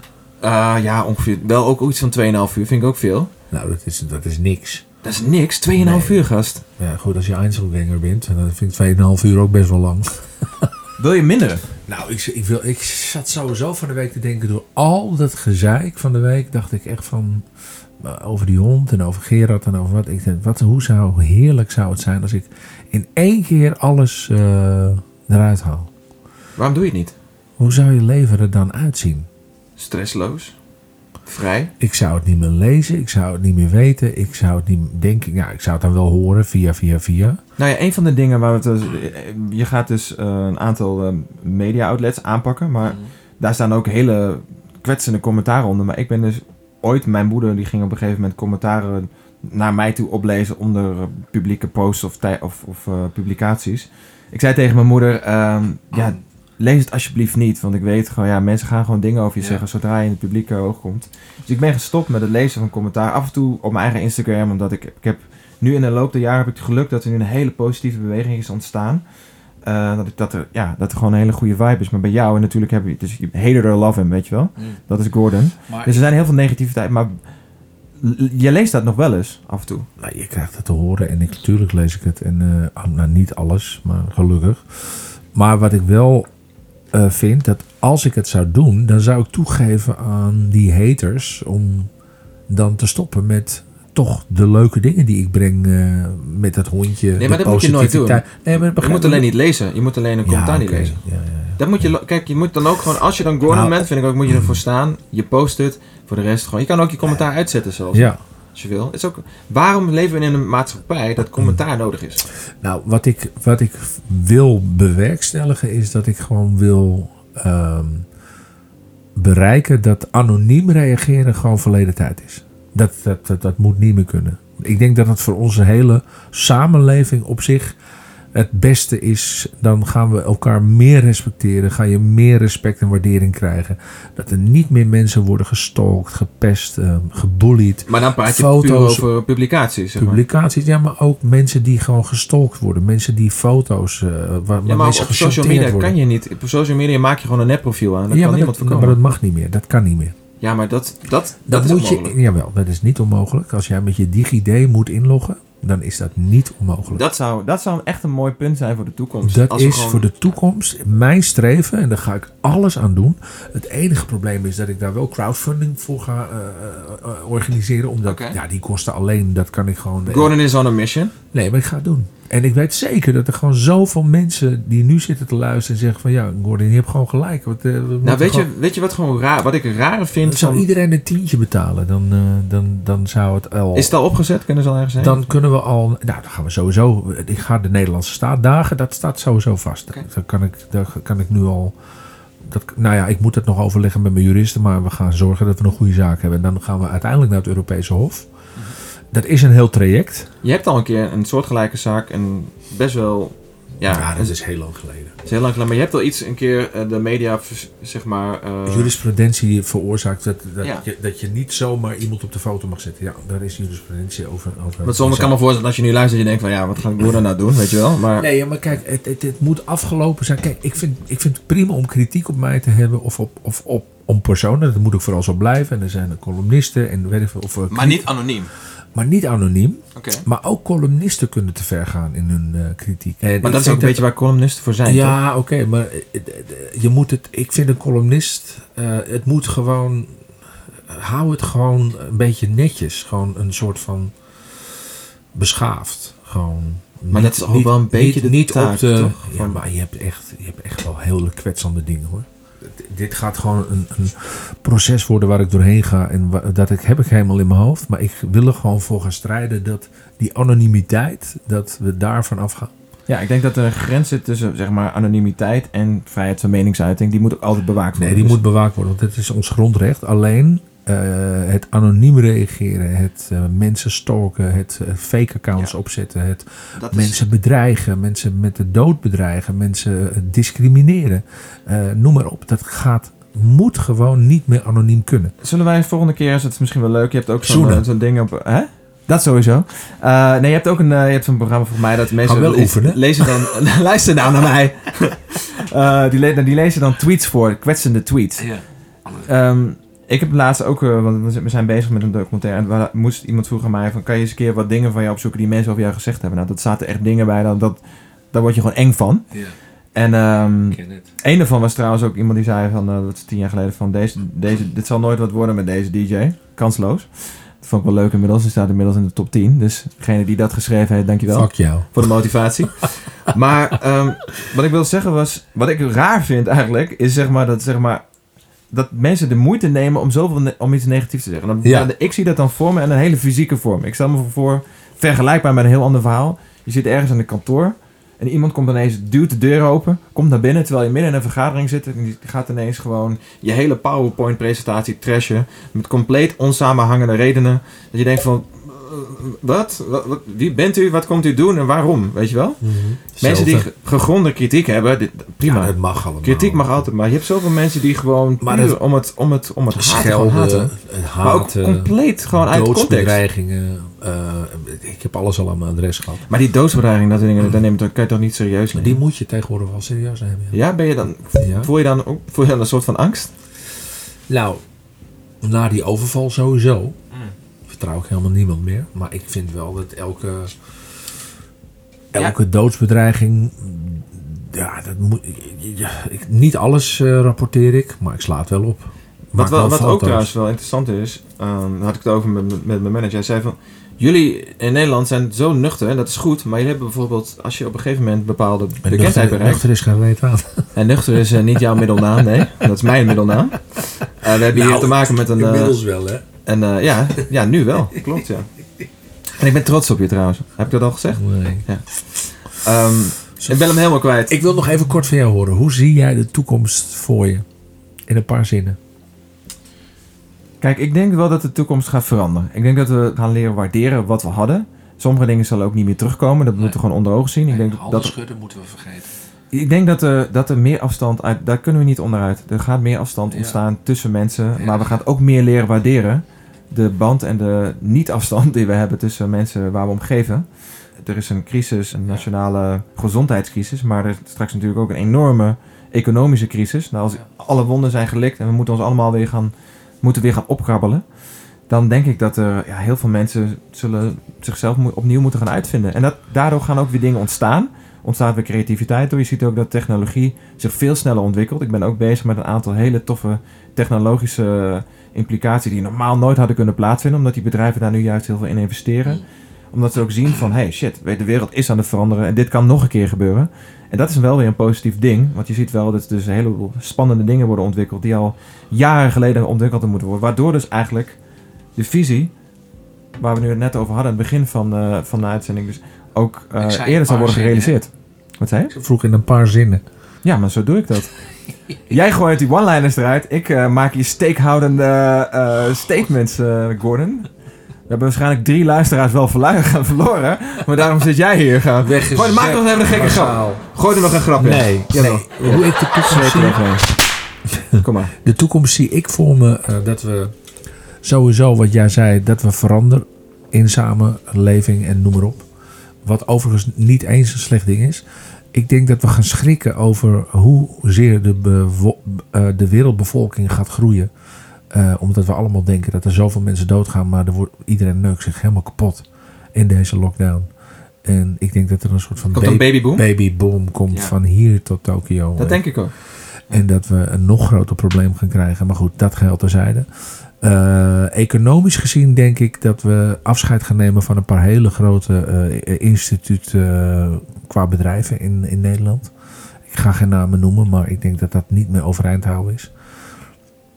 Ah, ja, ongeveer. Wel ook iets van 2,5 uur. Vind ik ook veel. Nou, dat is, dat is niks. Dat is niks. 2,5 Nee. uur, gast. Ja, goed, als je Einzelganger bent, dan vind ik 2,5 uur ook best wel lang. [laughs] Wil je minderen? Nou, ik, ik, wil, ik zat sowieso van de week te denken door al dat gezeik van de week. Dacht ik echt van over die hond en over Gerard en over wat. Ik denk, wat, hoe zou heerlijk zou het zijn als ik in één keer alles eh, eruit haal. Waarom doe je het niet? Hoe zou je leven er dan uitzien? Stressloos? Vrij? Ik zou het niet meer lezen, ik zou het niet meer weten, ik zou het niet denken. Ja, ik zou het dan wel horen via, via, via. Nou ja, een van de dingen waar we het... dus- Je gaat dus eh, een aantal eh, media-outlets aanpakken, maar daar staan ook hele kwetsende commentaren onder. Maar ik ben dus ooit... Mijn moeder die ging op een gegeven moment commentaren naar mij toe oplezen onder eh, publieke posts of, of, of eh, publicaties. Ik zei tegen mijn moeder... ehm, ja, lees het alsjeblieft niet. Want ik weet gewoon, ja, mensen gaan gewoon dingen over je Ja. zeggen zodra je in het publieke oog komt. Dus ik ben gestopt met het lezen van commentaar. Af en toe op mijn eigen Instagram, omdat ik, ik heb nu in de loop der jaren heb ik het geluk dat er nu een hele positieve beweging is ontstaan. Eh, dat, ik, dat, er, ja, dat er gewoon een hele goede vibe is. Maar bij jou, en natuurlijk heb je, dus je hater or love him, weet je wel. Dat is Gordon. Maar Dus er zijn heel veel negativiteit, maar je leest dat nog wel eens, af en toe. Nou, je krijgt het te horen en ik, natuurlijk lees ik het. En eh, nou, niet alles, maar gelukkig. Maar wat ik wel eh, vind, dat als ik het zou doen, dan zou ik toegeven aan die haters om dan te stoppen met toch de leuke dingen die ik breng eh, met dat hondje. Nee, maar dat moet je nooit positiviteit. Nee, maar Je moet alleen niet lezen. Je moet alleen een commentaar niet lezen. Ja, ja, ja. Dat moet je, kijk, je moet dan ook gewoon, als je dan Gordon Nou, bent, vind ik ook, moet je ervoor staan. Je post het, voor de rest gewoon. Je kan ook je commentaar uitzetten zelfs, Ja, als je wil. Het is ook, waarom leven we in een maatschappij dat commentaar nodig is? nou, wat ik, wat ik wil bewerkstelligen is dat ik gewoon wil ehm, bereiken dat anoniem reageren gewoon verleden tijd is. Dat, dat, dat, dat moet niet meer kunnen. Ik denk dat het voor onze hele samenleving op zich het beste is. Dan gaan we elkaar meer respecteren. Ga je meer respect en waardering krijgen. Dat er niet meer mensen worden gestalkt, gepest, ehm, gebullied. Maar dan praat je Foto's- over publicaties, zeg maar. Publicaties, ja, maar ook mensen die gewoon gestalkt worden. Mensen die foto's, waar, Ja, maar op social media worden. kan je niet. Op social media maak je gewoon een nepprofiel aan. Dat ja, kan maar niemand dat, voorkomen. maar dat mag niet meer. Dat kan niet meer. Ja, maar dat, dat, dat moet je, jawel, dat is niet onmogelijk. Als jij met je DigiD moet inloggen, dan is dat niet onmogelijk. Dat zou, dat zou echt een mooi punt zijn voor de toekomst. Dat Als is gewoon- voor de toekomst mijn streven en daar ga ik alles aan doen. Het enige probleem is dat ik daar wel crowdfunding voor ga eh, eh, eh, organiseren. Omdat ja, die kosten alleen, dat kan ik gewoon. Gordon is on a mission. Nee, maar ik ga het doen. En ik weet zeker dat er gewoon zoveel mensen die nu zitten te luisteren en zeggen van ja, Gordon, je hebt gewoon gelijk. Eh, Nou, weet je, weet je wat gewoon raar, wat ik raar vind? zou Van, iedereen een tientje betalen, dan, eh, dan, dan zou het al. is het al opgezet? Kunnen ze al ergens heen? Dan kunnen we al. Nou, dan gaan we sowieso. Ik ga de Nederlandse staat dagen. Dat staat sowieso vast. Dat kan ik, daar kan ik nu al. Dat, nou ja, ik moet het nog overleggen met mijn juristen. Maar we gaan zorgen dat we een goede zaak hebben. En dan gaan we uiteindelijk naar het Europese Hof. Dat is een heel traject. Je hebt al een keer een soortgelijke zaak en best wel... Ja, dat is, heel lang geleden. het is heel lang geleden. Maar je hebt al iets een keer eh, de media, zeg maar... eh, Jurisprudentie veroorzaakt dat, dat, Ja. je, dat je niet zomaar iemand op de foto mag zetten. Ja, daar is jurisprudentie over. over Want soms kan me voorstellen als je nu luistert, je denkt van ja, wat gaat Gordon nou doen, weet je wel? Maar Nee, ja, maar kijk, het, het, het moet afgelopen zijn. Kijk, ik vind, ik vind het prima om kritiek op mij te hebben of op, of op om personen. Dat moet ook vooral zo blijven. En er zijn columnisten en weet ik. Of, eh, Maar niet anoniem. Maar niet anoniem. Maar ook columnisten kunnen te ver gaan in hun eh, kritiek. En Maar dat is ook een beetje waar columnisten voor zijn, toch? Ja, oké, maar eh, eh, je moet het. Ik vind een columnist. eh, het moet gewoon. Hou het gewoon een beetje netjes. Gewoon een soort van. beschaafd. Gewoon. Maar dat is ook wel een beetje de niet taak, op de. toch? Ja, Van- maar je hebt echt, je hebt echt wel hele kwetsende dingen hoor. Dit gaat gewoon een, een proces worden waar ik doorheen ga. En dat ik, heb ik helemaal in mijn hoofd. Maar ik wil er gewoon voor gaan strijden dat die anonimiteit, dat we daarvan afgaan. Ja, ik denk dat er een grens zit tussen zeg maar anonimiteit en vrijheid van meningsuiting. Die moet ook altijd bewaakt worden. Nee, die Dus- moet bewaakt worden, want het is ons grondrecht. Alleen eh, het anoniem reageren, het eh, mensen stalken, het eh, fake accounts Ja. opzetten, het Dat is, mensen bedreigen, mensen met de dood bedreigen, mensen discrimineren, eh, noem maar op. Dat gaat, moet gewoon niet meer anoniem kunnen. Zullen wij volgende keer, is het misschien wel leuk, je hebt ook zo'n Zoenen. zo'n ding op... Hè? Dat sowieso. Eh, nee, je hebt ook een, je hebt zo'n programma voor mij dat mensen... Gaan we wel oefenen? Lezen dan... [laughs] [laughs] luister nou naar mij. [laughs] Eh, die, le- die lezen dan tweets voor, kwetsende tweets. ja. Ehm, ik heb laatst ook, eh, want we zijn- bezig met een documentaire. En waar moest iemand vroeg aan mij van, kan je eens een keer wat dingen van jou opzoeken die mensen over jou gezegd hebben? Nou, dat zaten echt dingen bij, dat, dat, daar word je gewoon eng van. Ja. En ehm, een daarvan was trouwens ook iemand die zei van, eh, dat is tien jaar geleden, van deze, deze, dit zal nooit wat worden met deze DJ. Kansloos. Dat vond ik wel leuk inmiddels. Hij staat inmiddels in de top 10. Dus degene die dat geschreven heeft, dankjewel Fuck jou. voor de motivatie. [laughs] maar ehm, wat ik wil zeggen was, wat ik raar vind eigenlijk, is zeg maar dat, zeg maar, dat mensen de moeite nemen om zoveel om iets negatiefs te zeggen. Dan, Ja. dan- ik zie dat dan voor me in een hele fysieke vorm. Ik stel me voor, vergelijkbaar met een heel ander verhaal. Je zit ergens in een kantoor en iemand komt ineens, duwt de deur open, komt naar binnen terwijl je midden in een vergadering zit en die gaat ineens gewoon je hele PowerPoint presentatie trashen met compleet onsamenhangende redenen. Dat je denkt van, wat? Wat- wat? Wie bent u? Wat komt u doen en waarom? Weet je wel? Mensen die gegronde kritiek hebben, dit, prima. Ja, mag allemaal. kritiek mag altijd, maar je hebt zoveel mensen die gewoon Maar dat- om het, om het, om het haten, Schelden, haten. het Maar ook haten, compleet gewoon uit context. doodsbedreigingen. eh, ik heb alles al aan mijn adres gehad. Maar die doodsbedreiging, dat dingen, daar neem je, kan je toch niet serieus nemen? die moet je tegenwoordig wel serieus nemen. Ja. Ja, ben je dan, Ja. voel je dan ook voel je dan een soort van angst? Nou, na die overval sowieso. Vertrouw ik helemaal niemand meer. Maar ik vind wel dat elke, elke doodsbedreiging. Ja, dat moet, ja, ik, niet alles eh, rapporteer ik, maar ik sla het wel op. Wat, wel, wat ook trouwens wel interessant is, ehm, had ik het over met, met met mijn manager. Hij zei van, jullie in Nederland zijn zo nuchter en dat is goed. Maar jullie hebben bijvoorbeeld, als je op een gegeven moment bepaalde En bekendheid nuchter, bereikt. nuchter is geen reet aan. En nuchter is eh, niet jouw middelnaam, nee. [laughs] Dat is mijn middelnaam. Eh, we hebben hier Nou, te maken met een... Inmiddels wel, hè? En eh, ja, ja, nu wel. [laughs] Klopt, ja. En ik ben trots op je trouwens. Heb ik dat al gezegd? Nee. Ehm, ik ben hem helemaal kwijt. Ik wil nog even kort van jou horen. Hoe zie jij de toekomst voor je? In een paar zinnen. Kijk, ik denk wel dat de toekomst gaat veranderen. Ik denk dat we gaan leren waarderen wat we hadden. Sommige dingen zullen ook niet meer terugkomen. Dat moeten we gewoon onder ogen zien. Ik denk dat, schudden moeten we vergeten. Ik denk dat, er, dat er meer afstand uit... Daar kunnen we niet onderuit. Er gaat meer afstand Ja. ontstaan tussen mensen. Ja. Maar we gaan ook meer leren waarderen. De band en de niet-afstand die we hebben tussen mensen waar we om geven. Er is een crisis, een nationale gezondheidscrisis. Maar er is straks natuurlijk ook een enorme economische crisis. Nou, als alle wonden zijn gelikt en we moeten ons allemaal weer gaan, moeten weer gaan opkrabbelen. Dan denk ik dat er ja, heel veel mensen zullen zichzelf opnieuw moeten gaan uitvinden. En dat, daardoor gaan ook weer dingen ontstaan. Ontstaat weer creativiteit door. Je ziet ook dat technologie zich veel sneller ontwikkelt. Ik ben ook bezig met een aantal hele toffe technologische implicaties die normaal nooit hadden kunnen plaatsvinden. Omdat die bedrijven daar nu juist heel veel in investeren. Omdat ze ook zien van, hey shit, de wereld is aan het veranderen en dit kan nog een keer gebeuren. En dat is wel weer een positief ding. Want je ziet wel dat er dus een heleboel spannende dingen worden ontwikkeld die al jaren geleden ontwikkeld moeten worden. Waardoor dus eigenlijk de visie, waar we nu het net over hadden, aan het begin van, eh, van de uitzending, dus ook eh, eerder paar worden zinnen, gerealiseerd. Wat zei je? Vroeg in een paar zinnen. Ja, maar zo doe ik dat. [laughs] Jij gooit die one-liners eruit. Ik eh, maak je steekhoudende eh, statements, eh, Gordon. We hebben waarschijnlijk drie luisteraars wel [laughs] gaan verloren. Maar daarom zit jij hier. Gaan. Weggezet. Gooi, maak nog even een gekke grap. Gooi er nog een grap in. Nee, nee. Hoe ik de toekomst zie. [laughs] Kom maar. de toekomst zie ik voor me eh, dat we sowieso wat jij zei, dat we veranderen in samenleving en noem maar op. Wat overigens niet eens een slecht ding is. Ik denk dat we gaan schrikken over hoezeer de, eh, de wereldbevolking gaat groeien. Eh, omdat we allemaal denken dat er zoveel mensen doodgaan, maar er wordt, iedereen neukt zich helemaal kapot in deze lockdown. En ik denk dat er een soort van Komt baby- babyboom? babyboom komt Ja. van hier tot Tokio. Dat denk ik ook. En dat we een nog groter probleem gaan krijgen. Maar goed, dat geldt terzijde. Eh economisch gezien denk ik dat we afscheid gaan nemen van een paar hele grote eh instituten eh, qua bedrijven in, in Nederland. Ik ga geen namen noemen, maar ik denk dat dat niet meer overeind houden is.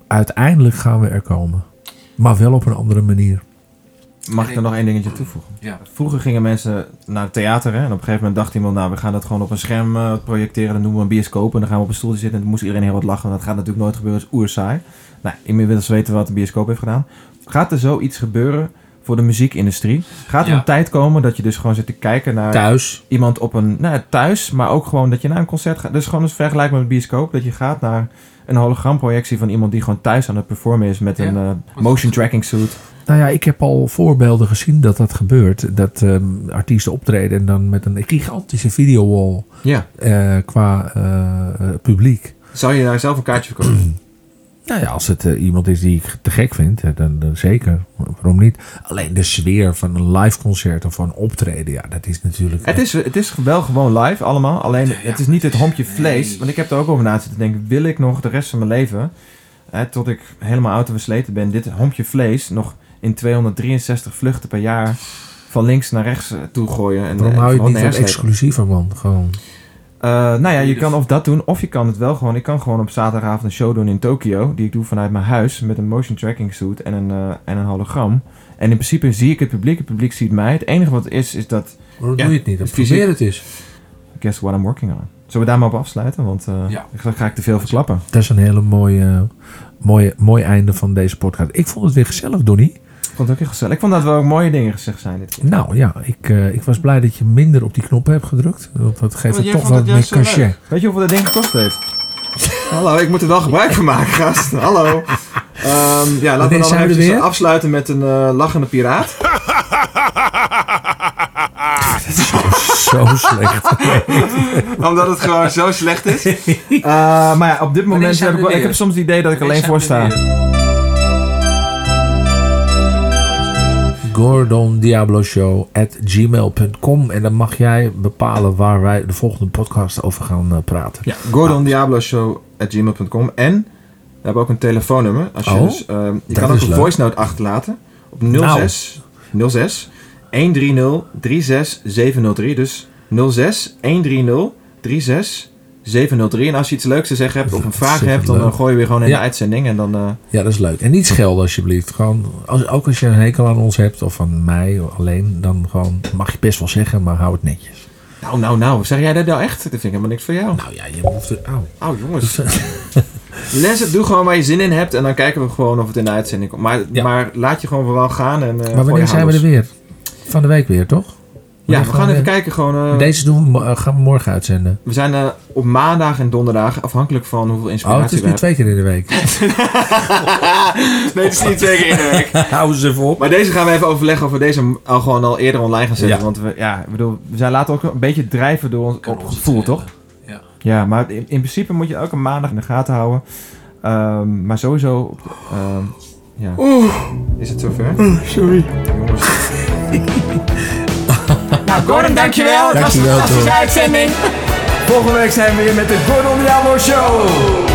Uiteindelijk gaan we er komen. Maar wel op een andere manier. Mag ik er nog één dingetje toevoegen? Ja. Vroeger gingen mensen naar het theater hè, en op een gegeven moment dacht iemand, nou we gaan dat gewoon op een scherm eh, projecteren, dan noemen we een bioscoop en dan gaan we op een stoeltje zitten en dan moest iedereen heel wat lachen. Dat gaat natuurlijk nooit gebeuren, dat is oerzaai. Nou, inmiddels weten we wat de bioscoop heeft gedaan. Gaat er zoiets gebeuren voor de muziekindustrie? Gaat er Ja. een tijd komen dat je dus gewoon zit te kijken naar Thuis. iemand op een, nou thuis, maar ook gewoon dat je naar een concert gaat. Dus gewoon eens vergelijken met een bioscoop, dat je gaat naar een hologramprojectie van iemand die gewoon thuis aan het performen is met Ja, een eh, motion tracking suit. Nou ja, ik heb al voorbeelden gezien dat dat gebeurt. Dat ehm, artiesten optreden en dan met een gigantische videowall Ja. eh, qua eh, publiek. Zou je daar zelf een kaartje verkopen? [clears throat] Nou ja, als het eh, iemand is die ik te gek vind, dan, dan zeker. Waarom niet? Alleen de sfeer van een live concert of van optreden, ja, dat is natuurlijk... Het is, het is wel gewoon live allemaal. Alleen het is niet het hompje vlees. Want ik heb er ook over na zitten denken. Wil ik nog de rest van mijn leven, hè, tot ik helemaal oud en versleten ben, dit hompje vlees nog in 263 vluchten per jaar van links naar rechts eh, toe gooien? En, Waarom en hou je het niet neerslepen? exclusiever, man? Gewoon. Eh, nou ja, je kan of dat doen, of je kan het wel gewoon. Ik kan gewoon op zaterdagavond een show doen in Tokio, die ik doe vanuit mijn huis met een motion tracking suit en een, eh, en een hologram. En in principe zie ik het publiek, het publiek ziet mij. Het enige wat is, is dat, Waarom Ja, doe je het niet? Dan probeer het eens. guess what I'm working on. Zullen we daar maar op afsluiten? Want eh Ja. dan ga ik te veel verklappen. Dat is een hele mooie, mooie, mooi einde van deze podcast. Ik vond het weer gezellig, Donnie. Ik vond het ook heel gezellig. Ik vond dat wel ook mooie dingen gezegd zijn dit keer. Nou ja, ik, eh, ik was blij dat je minder op die knoppen hebt gedrukt. Want dat geeft het toch wat meer zo cachet. leuk. Weet je hoeveel dat ding gekost heeft? [laughs] Hallo, ik moet er wel gebruik van maken, gast. Hallo. Ehm, ja, laten we dan even weer? afsluiten met een eh, lachende piraat. [laughs] Zo slecht. [laughs] Omdat het gewoon zo slecht is. Eh, maar ja, op dit moment heb ik, wel- ik heb soms het idee dat ik alleen voor sta. GordonDiabloShow at gmail.com En dan mag jij bepalen waar wij de volgende podcast over gaan eh, praten. Ja, gordondiabloshow.gmail.com En we hebben ook een telefoonnummer. Als je, Oh, dus, ehm, je dat kan ook een leuk. voice note achterlaten. Op Nou. 06 06 130 36 703. Dus 06 130 36 703. En als je iets leuks te zeggen hebt of een vraag hebt, dan eh, gooi je weer gewoon in Ja. de uitzending. En dan, eh, Ja, dat is leuk. En niet schelden alsjeblieft. Gewoon, als, ook als je een hekel aan ons hebt of aan mij alleen, dan gewoon, mag je best wel zeggen, maar hou het netjes. nou, nou, nou. Zeg jij dat nou echt? Dat vind ik helemaal niks voor jou. Nou ja, je hoeft het... Au. Oh, jongens. [laughs] Mensen, doe gewoon waar je zin in hebt. En dan kijken we gewoon of het in de uitzending komt. Maar, Ja. maar laat je gewoon wel gaan. En, eh, maar wanneer zijn we er weer? Van de week weer, toch? Ja, we gaan even weer? kijken. Gewoon, eh, Deze doen we, eh, gaan we morgen uitzenden. We zijn eh, op maandag en donderdag, afhankelijk van hoeveel Oh, het inspiratie is we nu twee keer in de week. [laughs] Nee, het is niet twee keer in de week. [laughs] Hou eens even op. Maar deze gaan we even overleggen of we deze al gewoon al eerder online gaan zetten. Ja. Want we, ja, ik bedoel, we zijn later ook een beetje drijven door ons op gevoel, toch? Ja. Ja, maar in, in principe moet je elke maandag in de gaten houden. Ehm, maar sowieso, ehm, ja. Is het zover? Sorry. Jongens. [laughs] Nou, Gordon, dankjewel. Het was een fantastische uitzending. Volgende week zijn we weer met de Gordon Diablo Show.